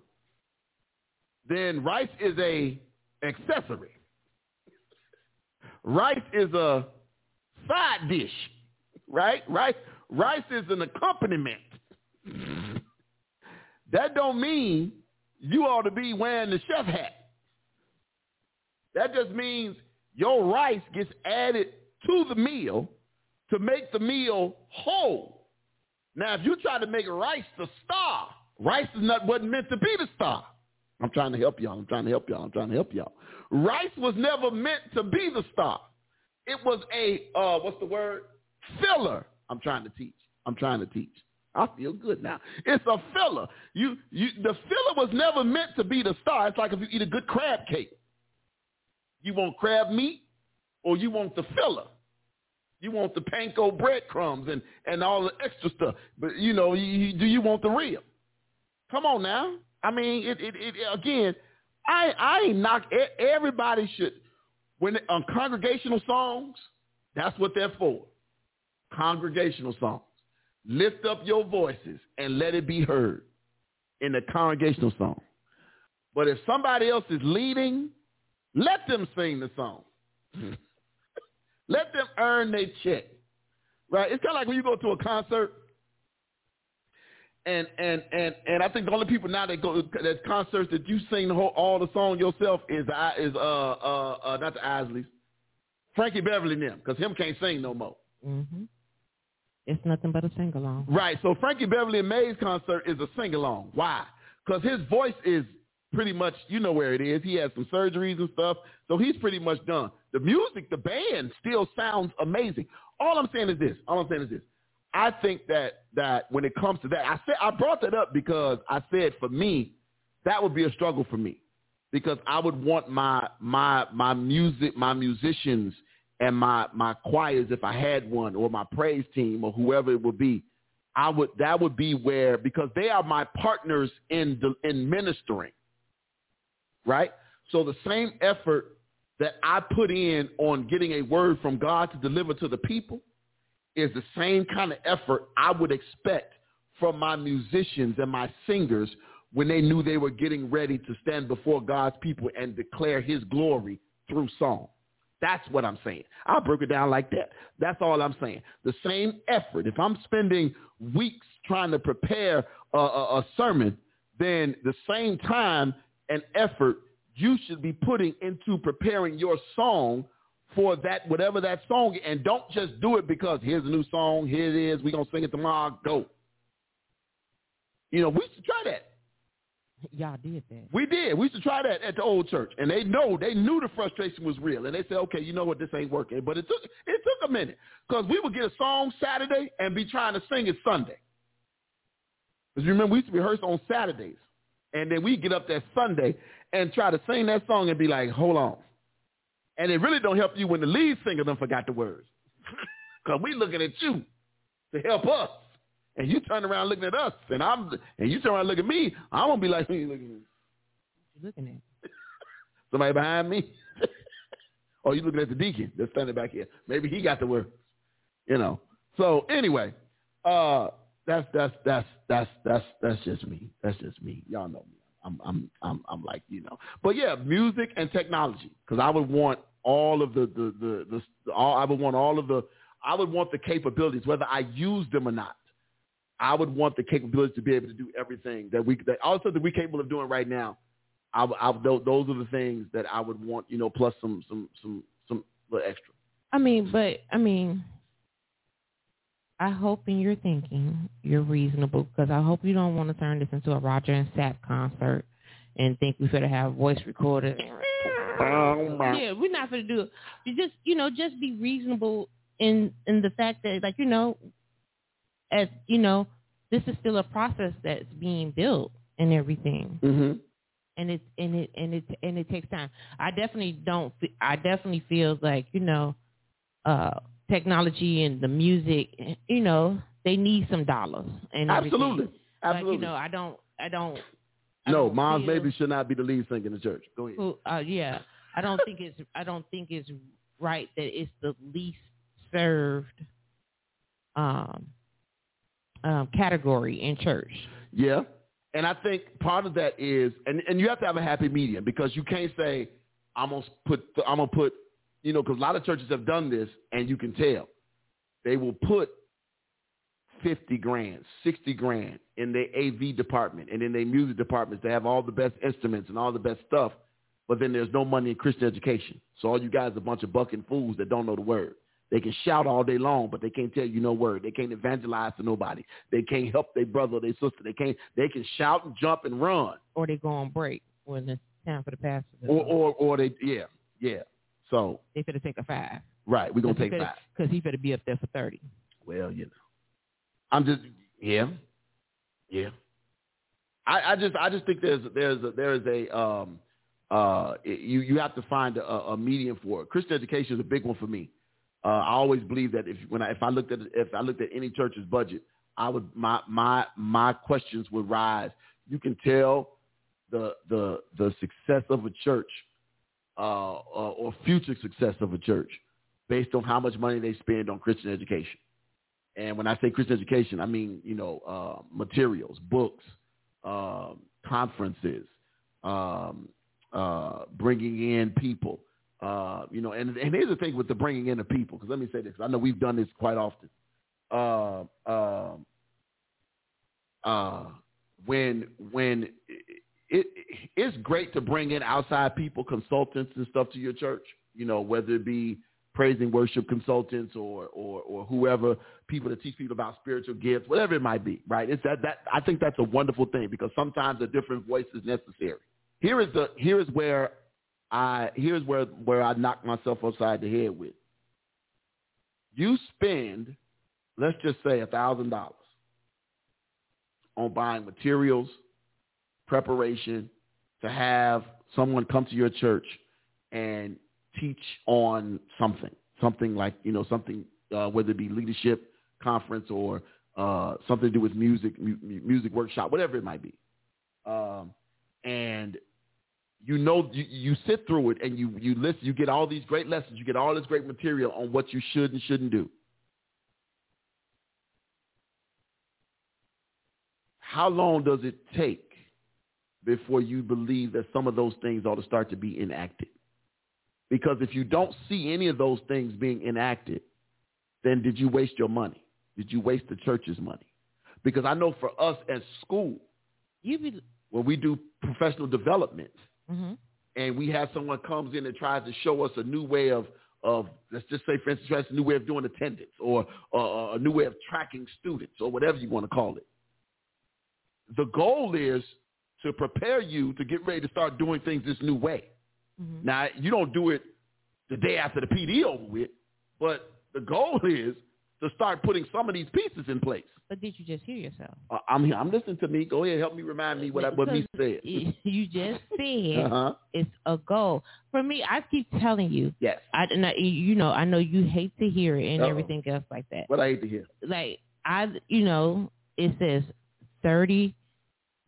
then rice is a accessory. Rice is a side dish, right? Rice Rice is an accompaniment. that don't mean you ought to be wearing the chef hat. That just means your rice gets added to the meal to make the meal whole. Now, if you try to make rice the star, rice is not wasn't meant to be the star. I'm trying to help y'all. I'm trying to help y'all. I'm trying to help y'all. Rice was never meant to be the star. It was a uh, what's the word? Filler I'm trying to teach. I'm trying to teach. I feel good now. It's a filler. You, you, the filler was never meant to be the star. It's like if you eat a good crab cake. You want crab meat or you want the filler. You want the panko breadcrumbs and, and all the extra stuff. But, you know, you, you, do you want the real? Come on now. I mean, it, it, it again, I, I ain't knock, everybody should, when on congregational songs, that's what they're for congregational songs. Lift up your voices and let it be heard in the congregational song. But if somebody else is leading, let them sing the song. let them earn their check. Right? It's kind of like when you go to a concert and and and and I think the only people now that go that concerts that you sing the whole all the song yourself is I is uh uh, uh not the Isleys, Frankie Beverly and them because him can't sing no more. Mm-hmm. It's nothing but a sing along. Right. So Frankie Beverly and Maze concert is a sing along. Why? Because his voice is pretty much, you know where it is. He has some surgeries and stuff, so he's pretty much done. The music, the band still sounds amazing. All I'm saying is this. All I'm saying is this. I think that that when it comes to that, I said I brought that up because I said for me, that would be a struggle for me because I would want my my my music, my musicians and my my choirs if I had one or my praise team or whoever it would be, I would that would be where because they are my partners in the, in ministering. Right? So the same effort that I put in on getting a word from God to deliver to the people is the same kind of effort I would expect from my musicians and my singers when they knew they were getting ready to stand before God's people and declare his glory through song. That's what I'm saying. I broke it down like that. That's all I'm saying. The same effort. If I'm spending weeks trying to prepare a, a, a sermon, then the same time and effort you should be putting into preparing your song for that whatever that song and don't just do it because here's a new song, here it is, we're gonna sing it tomorrow, go. You know, we used to try that. Y'all did that. We did. We used to try that at the old church. And they know, they knew the frustration was real. And they said, okay, you know what, this ain't working. But it took it took a minute. Because we would get a song Saturday and be trying to sing it Sunday. Because you remember we used to rehearse on Saturdays. And then we get up that Sunday and try to sing that song and be like, hold on. And it really don't help you when the lead singer done forgot the words. Because we looking at you to help us. And you turn around looking at us, and I'm and you turn around looking at me, I'm gonna be like, who you looking at? You looking at? Somebody behind me? or you looking at the deacon that's standing back here? Maybe he got the word. You know. So anyway, uh, that's that's that's that's that's that's just me. That's just me. Y'all know me. I'm I'm I'm I'm like you know. But yeah, music and technology because I would want all of the the the, the, the all I would want all of the I would want the capabilities whether I use them or not. I would want the capabilities to be able to do everything that we that also that we're capable of doing right now. I, I those are the things that I would want, you know, plus some some some some little extra. I mean, but I mean, I hope in your thinking you're reasonable because I hope you don't want to turn this into a Roger and Zapp concert and think we should have voice recorded. yeah, we're not going to do it. You just, you know, just be reasonable in in the fact that, like, you know, as you know, this is still a process that's being built and everything. Mm-hmm. And it and it and it and it takes time. I definitely don't. I definitely feel like you know, uh, technology and the music. You know, they need some dollars and everything. Absolutely, absolutely. But you know, I don't. I don't. I no, don't mom's feel- baby should not be the lead singer in the church. Go ahead. who, uh, yeah, I don't think it's I don't think it's right that it's the least served um, um, category in church. Yeah. And I think part of that is, and, and you have to have a happy medium because you can't say, I'm going to put, I'm going to put, you know, because a lot of churches have done this and you can tell. They will put 50 grand, 60 grand in their AV department and in their music departments. They have all the best instruments and all the best stuff, but then there's no money in Christian education. So all you guys are a bunch of bucking fools that don't know the word. They can shout all day long, but they can't tell you no word. They can't evangelize to nobody. They can't help their brother or their sister. They can't. They can shout and jump and run, or they go on break when it's time for the pastor. or or or they yeah yeah. So they finna take a five. right, we're gonna take five. because he finna be up there for thirty. Well, you know, I'm just yeah yeah. I, I just I just think there's there's a, there's a um uh you you have to find a, a medium for it. Christian education is a big one for me. Uh, I always believe that if when I, if I looked at if I looked at any church's budget, I would my my my questions would rise. You can tell the the the success of a church uh, uh, or future success of a church based on how much money they spend on Christian education. And when I say Christian education, I mean you know uh, materials, books, um, conferences, um, uh, bringing in people. Uh, you know, and and here's the thing with the bringing in of people, because let me say this, I know we've done this quite often. Uh, uh, uh, when when it, it it's great to bring in outside people, consultants and stuff to your church. You know, whether it be praise and worship consultants or or or whoever people that teach people about spiritual gifts, whatever it might be. Right? It's that that I think that's a wonderful thing because sometimes a different voice is necessary. Here is the here is where I here's where where I knock myself upside the head with. You spend, let's just say a thousand dollars on buying materials, preparation to have someone come to your church and teach on something, something like you know something uh, whether it be leadership conference or uh, something to do with music, mu- mu- music workshop, whatever it might be, um, and you know you, you sit through it and you you listen you get all these great lessons you get all this great material on what you should and shouldn't do. How long does it take before you believe that some of those things ought to start to be enacted. Because if you don't see any of those things being enacted then did you waste your money? Did you waste the church's money? Because i know for us at school You be when we do professional development hmm and we have someone comes in and tries to show us a new way of of let's just say, for instance, a new way of doing attendance or, or a new way of tracking students or whatever you want to call it. The goal is to prepare you to get ready to start doing things this new way. Mhm. Now, you don't do it the day after the PD over with, but the goal is to start putting some of these pieces in place. But did you just hear yourself? Uh, I'm here. I'm listening to me. Go ahead, help me remind me what I, what me said. You just said Uh huh. it's a goal. For me, I keep telling you, Yes. I, and I you know, I know you hate to hear it and Uh-oh. everything else like that. What I hate to hear. Like I, you know, it says 30,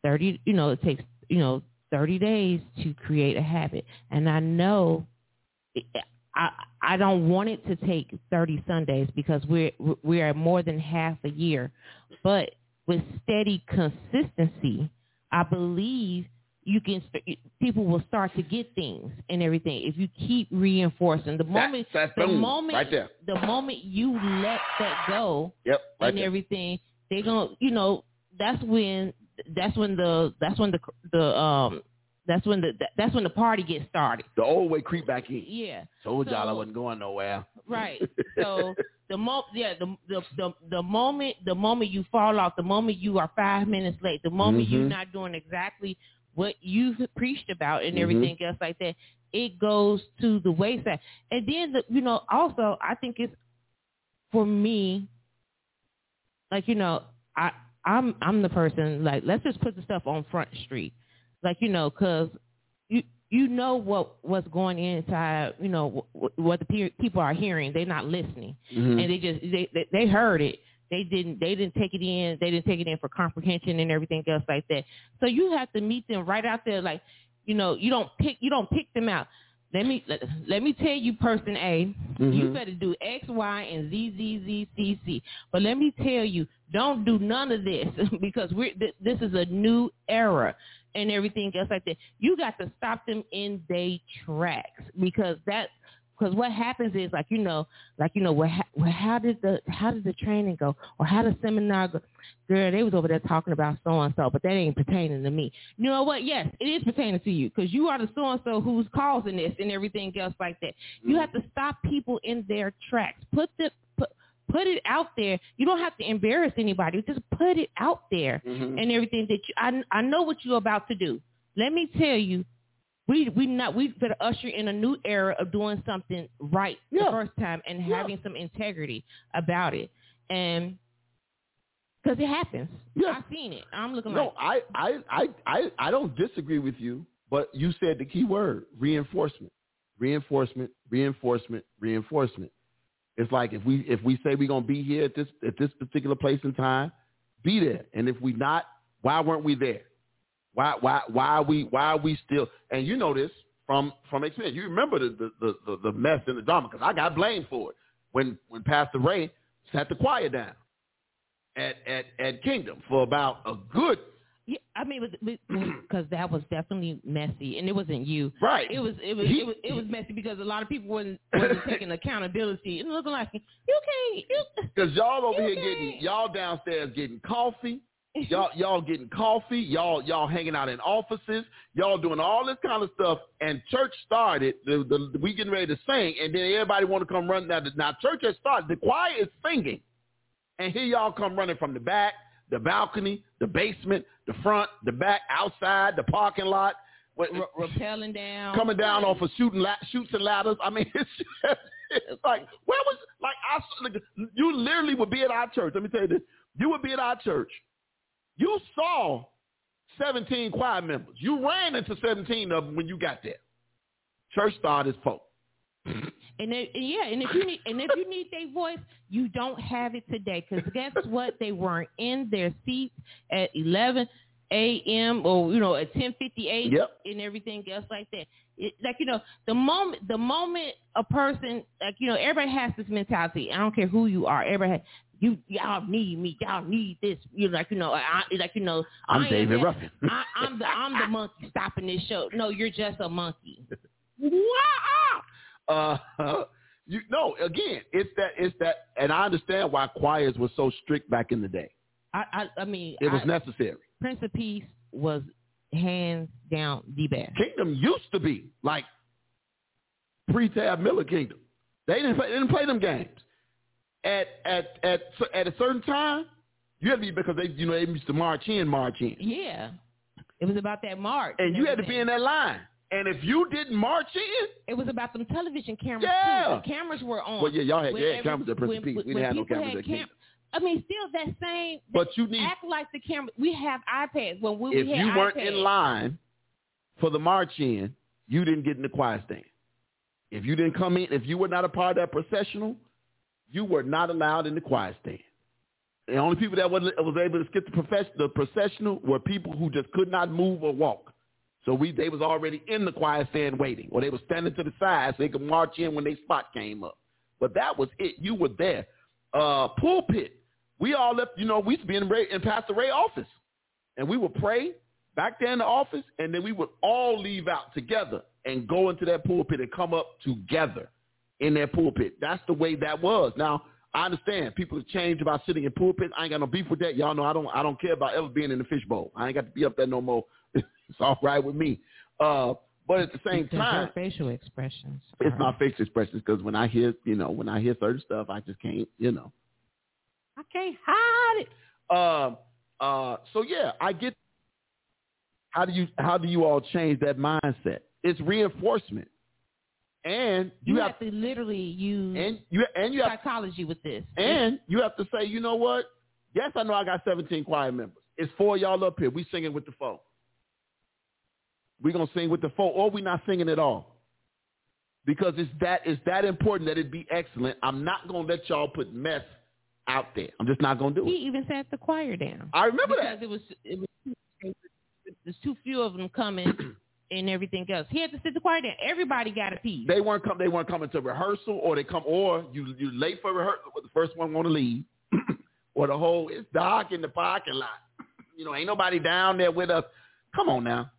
30, you know, it takes, you know, 30 days to create a habit. And I know I I don't want it to take 30 Sundays because we're we're at more than half a year. But with steady consistency, I believe you can people will start to get things and everything if you keep reinforcing the moment that's the boom, moment right there. the moment you let that go Yep. Right and there. everything, they're gonna you know that's when that's when the that's when the the um that's when the that's when the party gets started. The old way creep back in. Yeah, Told y'all I wasn't going nowhere. right. So the mo yeah the, the the the moment the moment you fall off, the moment you are five minutes late, the moment you're Mhm. not doing exactly what you've preached about and Mhm. everything else like that, it goes to the wayside. And then the you know also I think it's for me like you know I I'm I'm the person like let's just put the stuff on Front Street, like you know, cause you you know what what's going inside, you know what, what the pe- people are hearing. They're not listening, Mhm. and they just they, they they heard it. They didn't they didn't take it in. They didn't take it in for comprehension and everything else like that. So you have to meet them right out there, like you know you don't pick you don't pick them out. Let me let, let me tell you, person A, you Mhm. better do X, Y, and Z, Z, Z, C, C. But let me tell you, don't do none of this because we're th- this is a new era and everything else like that. You got to stop them in their tracks because that because what happens is like you know like you know what, how did the how did the training go? Or how did seminar go girl they was over there talking about so and so but that ain't pertaining to me. You know what? Yes it is pertaining to you because you are the so and so who's causing this and everything else like that. You have to stop people in their tracks. Put the put, put it out there. You don't have to embarrass anybody. Just put it out there Mhm. and everything that you I I know what you're about to do. Let me tell you, we we not we better usher in a new era of doing something right Yeah. the first time and Yeah. having some integrity about it. And because it happens. Yeah. I've seen it. I'm looking No, like I, I, I, I, I don't disagree with you, but you said the key word, reinforcement. Reinforcement, reinforcement, reinforcement. It's like if we if we say we're gonna be here at this at this particular place and time, be there. And if we not, why weren't we there? Why why why are we why are we still and you know this from from experience. You remember the the, the, the, mess and the drama because I got blamed for it when when Pastor Ray sat the choir down at at at Kingdom for about a good yeah, I mean, because that was definitely messy, and it wasn't you. right. It was it was He- it was it was messy because a lot of people wasn't wasn't taking accountability and looking like you can't you Because y'all over here getting y'all downstairs getting coffee. Y'all y'all getting coffee. Y'all y'all hanging out in offices. Y'all doing all this kind of stuff. And church started. The, the, we getting ready to sing, and then everybody want to come run now. Now church has started. The choir is singing, and here y'all come running from the back, the balcony, the basement, the front, the back, outside, the parking lot. What- r- rappelling down, coming down off of shooting la- shoots and ladders. I mean, it's, just, it's like where was like I like, you literally would be at our church. Let me tell you this: you would be at our church. You saw seventeen choir members. You ran into seventeen of them when you got there. Church started folk. And it, and yeah, and if you need and if you need their voice, you don't have it today. Because guess what? They weren't in their seats at eleven a.m. or you know at ten fifty eight Yep. and everything else like that. It, like you know, the moment the moment a person like you know everybody has this mentality. I don't care who you are. Everybody has, you y'all need me. Y'all need this. You like you know, I, like you know, I I'm ain't David that- Ruffin. I, I'm the I'm the monkey stopping this show. No, you're just a monkey. Wow. Uh, you no. Again, it's that. It's that. And I understand why choirs were so strict back in the day. I I, I mean, It was I, necessary. Prince of Peace was hands down the best. Kingdom used to be like pre-Tab Miller Kingdom. They didn't play, they didn't play them games. At at at at a certain time, you had to be because they you know they used to march in, march in. Yeah. It was about that march. And you had to be in that line. And if you didn't march in, It was about them television cameras Yeah. too. The cameras were on. well, yeah, y'all had, When yeah, every- cameras at Prince Peace. We didn't have no cameras at cam- King. I mean, still that same. But you need act like the camera. We have iPads when we, if we you weren't iPads. in line for the march in, you didn't get in the choir stand. If you didn't come in, if you were not a part of that processional, you were not allowed in the choir stand. The only people that was, was able to skip the, profess, the processional were people who just could not move or walk. So we they was already in the choir stand waiting, or they were standing to the side so they could march in when their spot came up. But that was it. You were there. Uh, pulpit. We all left. You know, we used to be in, Ray, in Pastor Ray's office, and we would pray back there in the office, and then we would all leave out together and go into that pulpit and come up together in that pulpit. That's the way that was. Now I understand people have changed about sitting in pulpits. I ain't got no beef with that. Y'all know I don't. I don't care about ever being in the fishbowl. I ain't got to be up there no more. it's all right with me. Uh, but at the same Because time, your facial expressions. it's are- my face expressions because when I hear, you know, when I hear certain stuff, I just can't, you know. I can't hide it. Um. Uh. So yeah, I get. How do you How do you all change that mindset? It's reinforcement, and You, you, have, to literally use and you and you have psychology with this. and you have to say, you know what? Yes, I know I got 17 choir members. It's four of y'all up here. We singing with the four. We gonna sing with the four, or we not singing at all. Because it's that it's that important that it be excellent. I'm not gonna let y'all put mess out there. I'm just not gonna do he it. He even sat the choir down. I remember because that. it was it was there's too few of them coming and everything else. He had to sit the choir down. Everybody got a piece. They weren't come. They weren't coming to rehearsal, or they come, or you you late for rehearsal. The first one want to leave, or the whole it's dark in the parking lot. You know, ain't nobody down there with us. Come on now,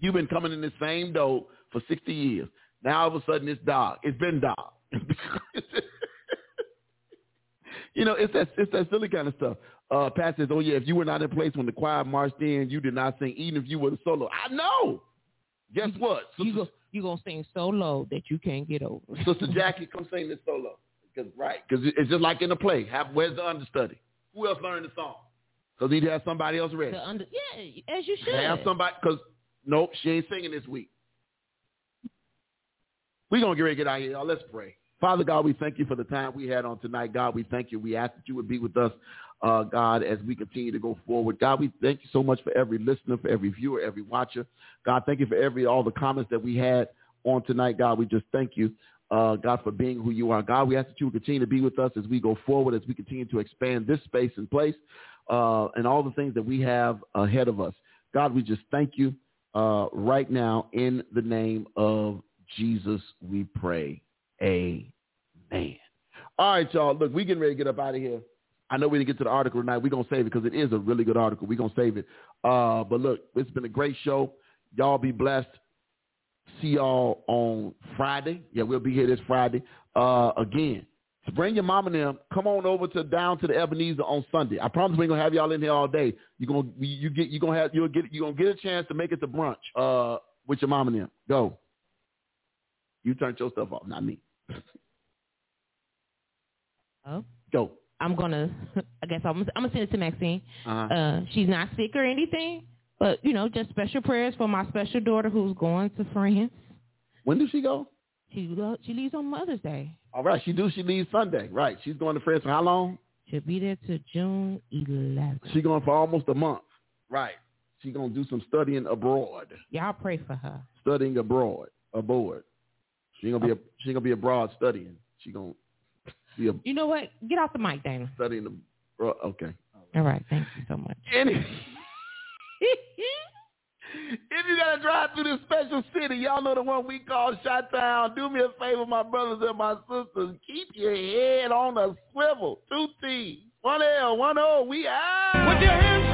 you've been coming in the same door for sixty years. Now all of a sudden it's dark. It's been dark. you know, it's that it's that silly kind of stuff. Uh, Pat says, "Oh yeah, if you were not in place when the choir marched in, you did not sing, even if you were the solo." I know. Guess what? you Sister- go you gonna sing so low that you can't get over. it. Sister Jackie, come sing this solo. Cause right, because it's just like in the play. Have, where's the understudy? Who else learned the song? Because he have somebody else ready. Under, yeah, as you should. Have somebody. Because nope, she ain't singing this week. We're gonna get ready to get out of here, y'all. Let's pray. Father God, we thank you for the time we had on tonight. God, we thank you. We ask that you would be with us, uh, God, as we continue to go forward. God, we thank you so much for every listener, for every viewer, every watcher. God, thank you for every all the comments that we had on tonight. God, we just thank you, uh, God, for being who you are. God, we ask that you continue to be with us as we go forward, as we continue to expand this space and place, uh, and all the things that we have ahead of us. God, we just thank you uh, right now in the name of Jesus. We pray. Amen. All right, y'all. Look, we getting ready to get up out of here. I know we didn't get to the article tonight. We're going to save it because it is a really good article. We're going to save it. Uh, but look, it's been a great show. Y'all be blessed. See y'all on Friday. Yeah, we'll be here this Friday. Uh, again, so bring your mom and them. Come on over to down to the Ebenezer on Sunday. I promise we ain't gonna have y'all in here all day. You gonna you get you gonna have you'll get you gonna get a chance to make it to brunch uh with your mom and them. Go. You turned your stuff off, not me. Oh, Go. I'm gonna. I guess I'm. I'm gonna send it to Maxine. Uh-huh. Uh, she's not sick or anything, but you know, just special prayers for my special daughter who's going to France. When does she go? She lo- she leaves on Mother's Day. All right, she do. She leaves Sunday. Right. She's going to France for how long? She'll be there to June 11th. She's going for almost a month. Right. She gonna do some studying abroad. Y'all pray for her. Studying abroad. Aboard. She gonna be a, she gonna be abroad studying. She gonna be a, You know what? Get off the mic, Dana. studying abroad. Oh, okay. All right. Thank you so much. Any, if you gotta drive through this special city, y'all know the one we call Shot Town. Do me a favor, my brothers and my sisters. Keep your head on a swivel. Two T's, one L, one O. We out. Put your hands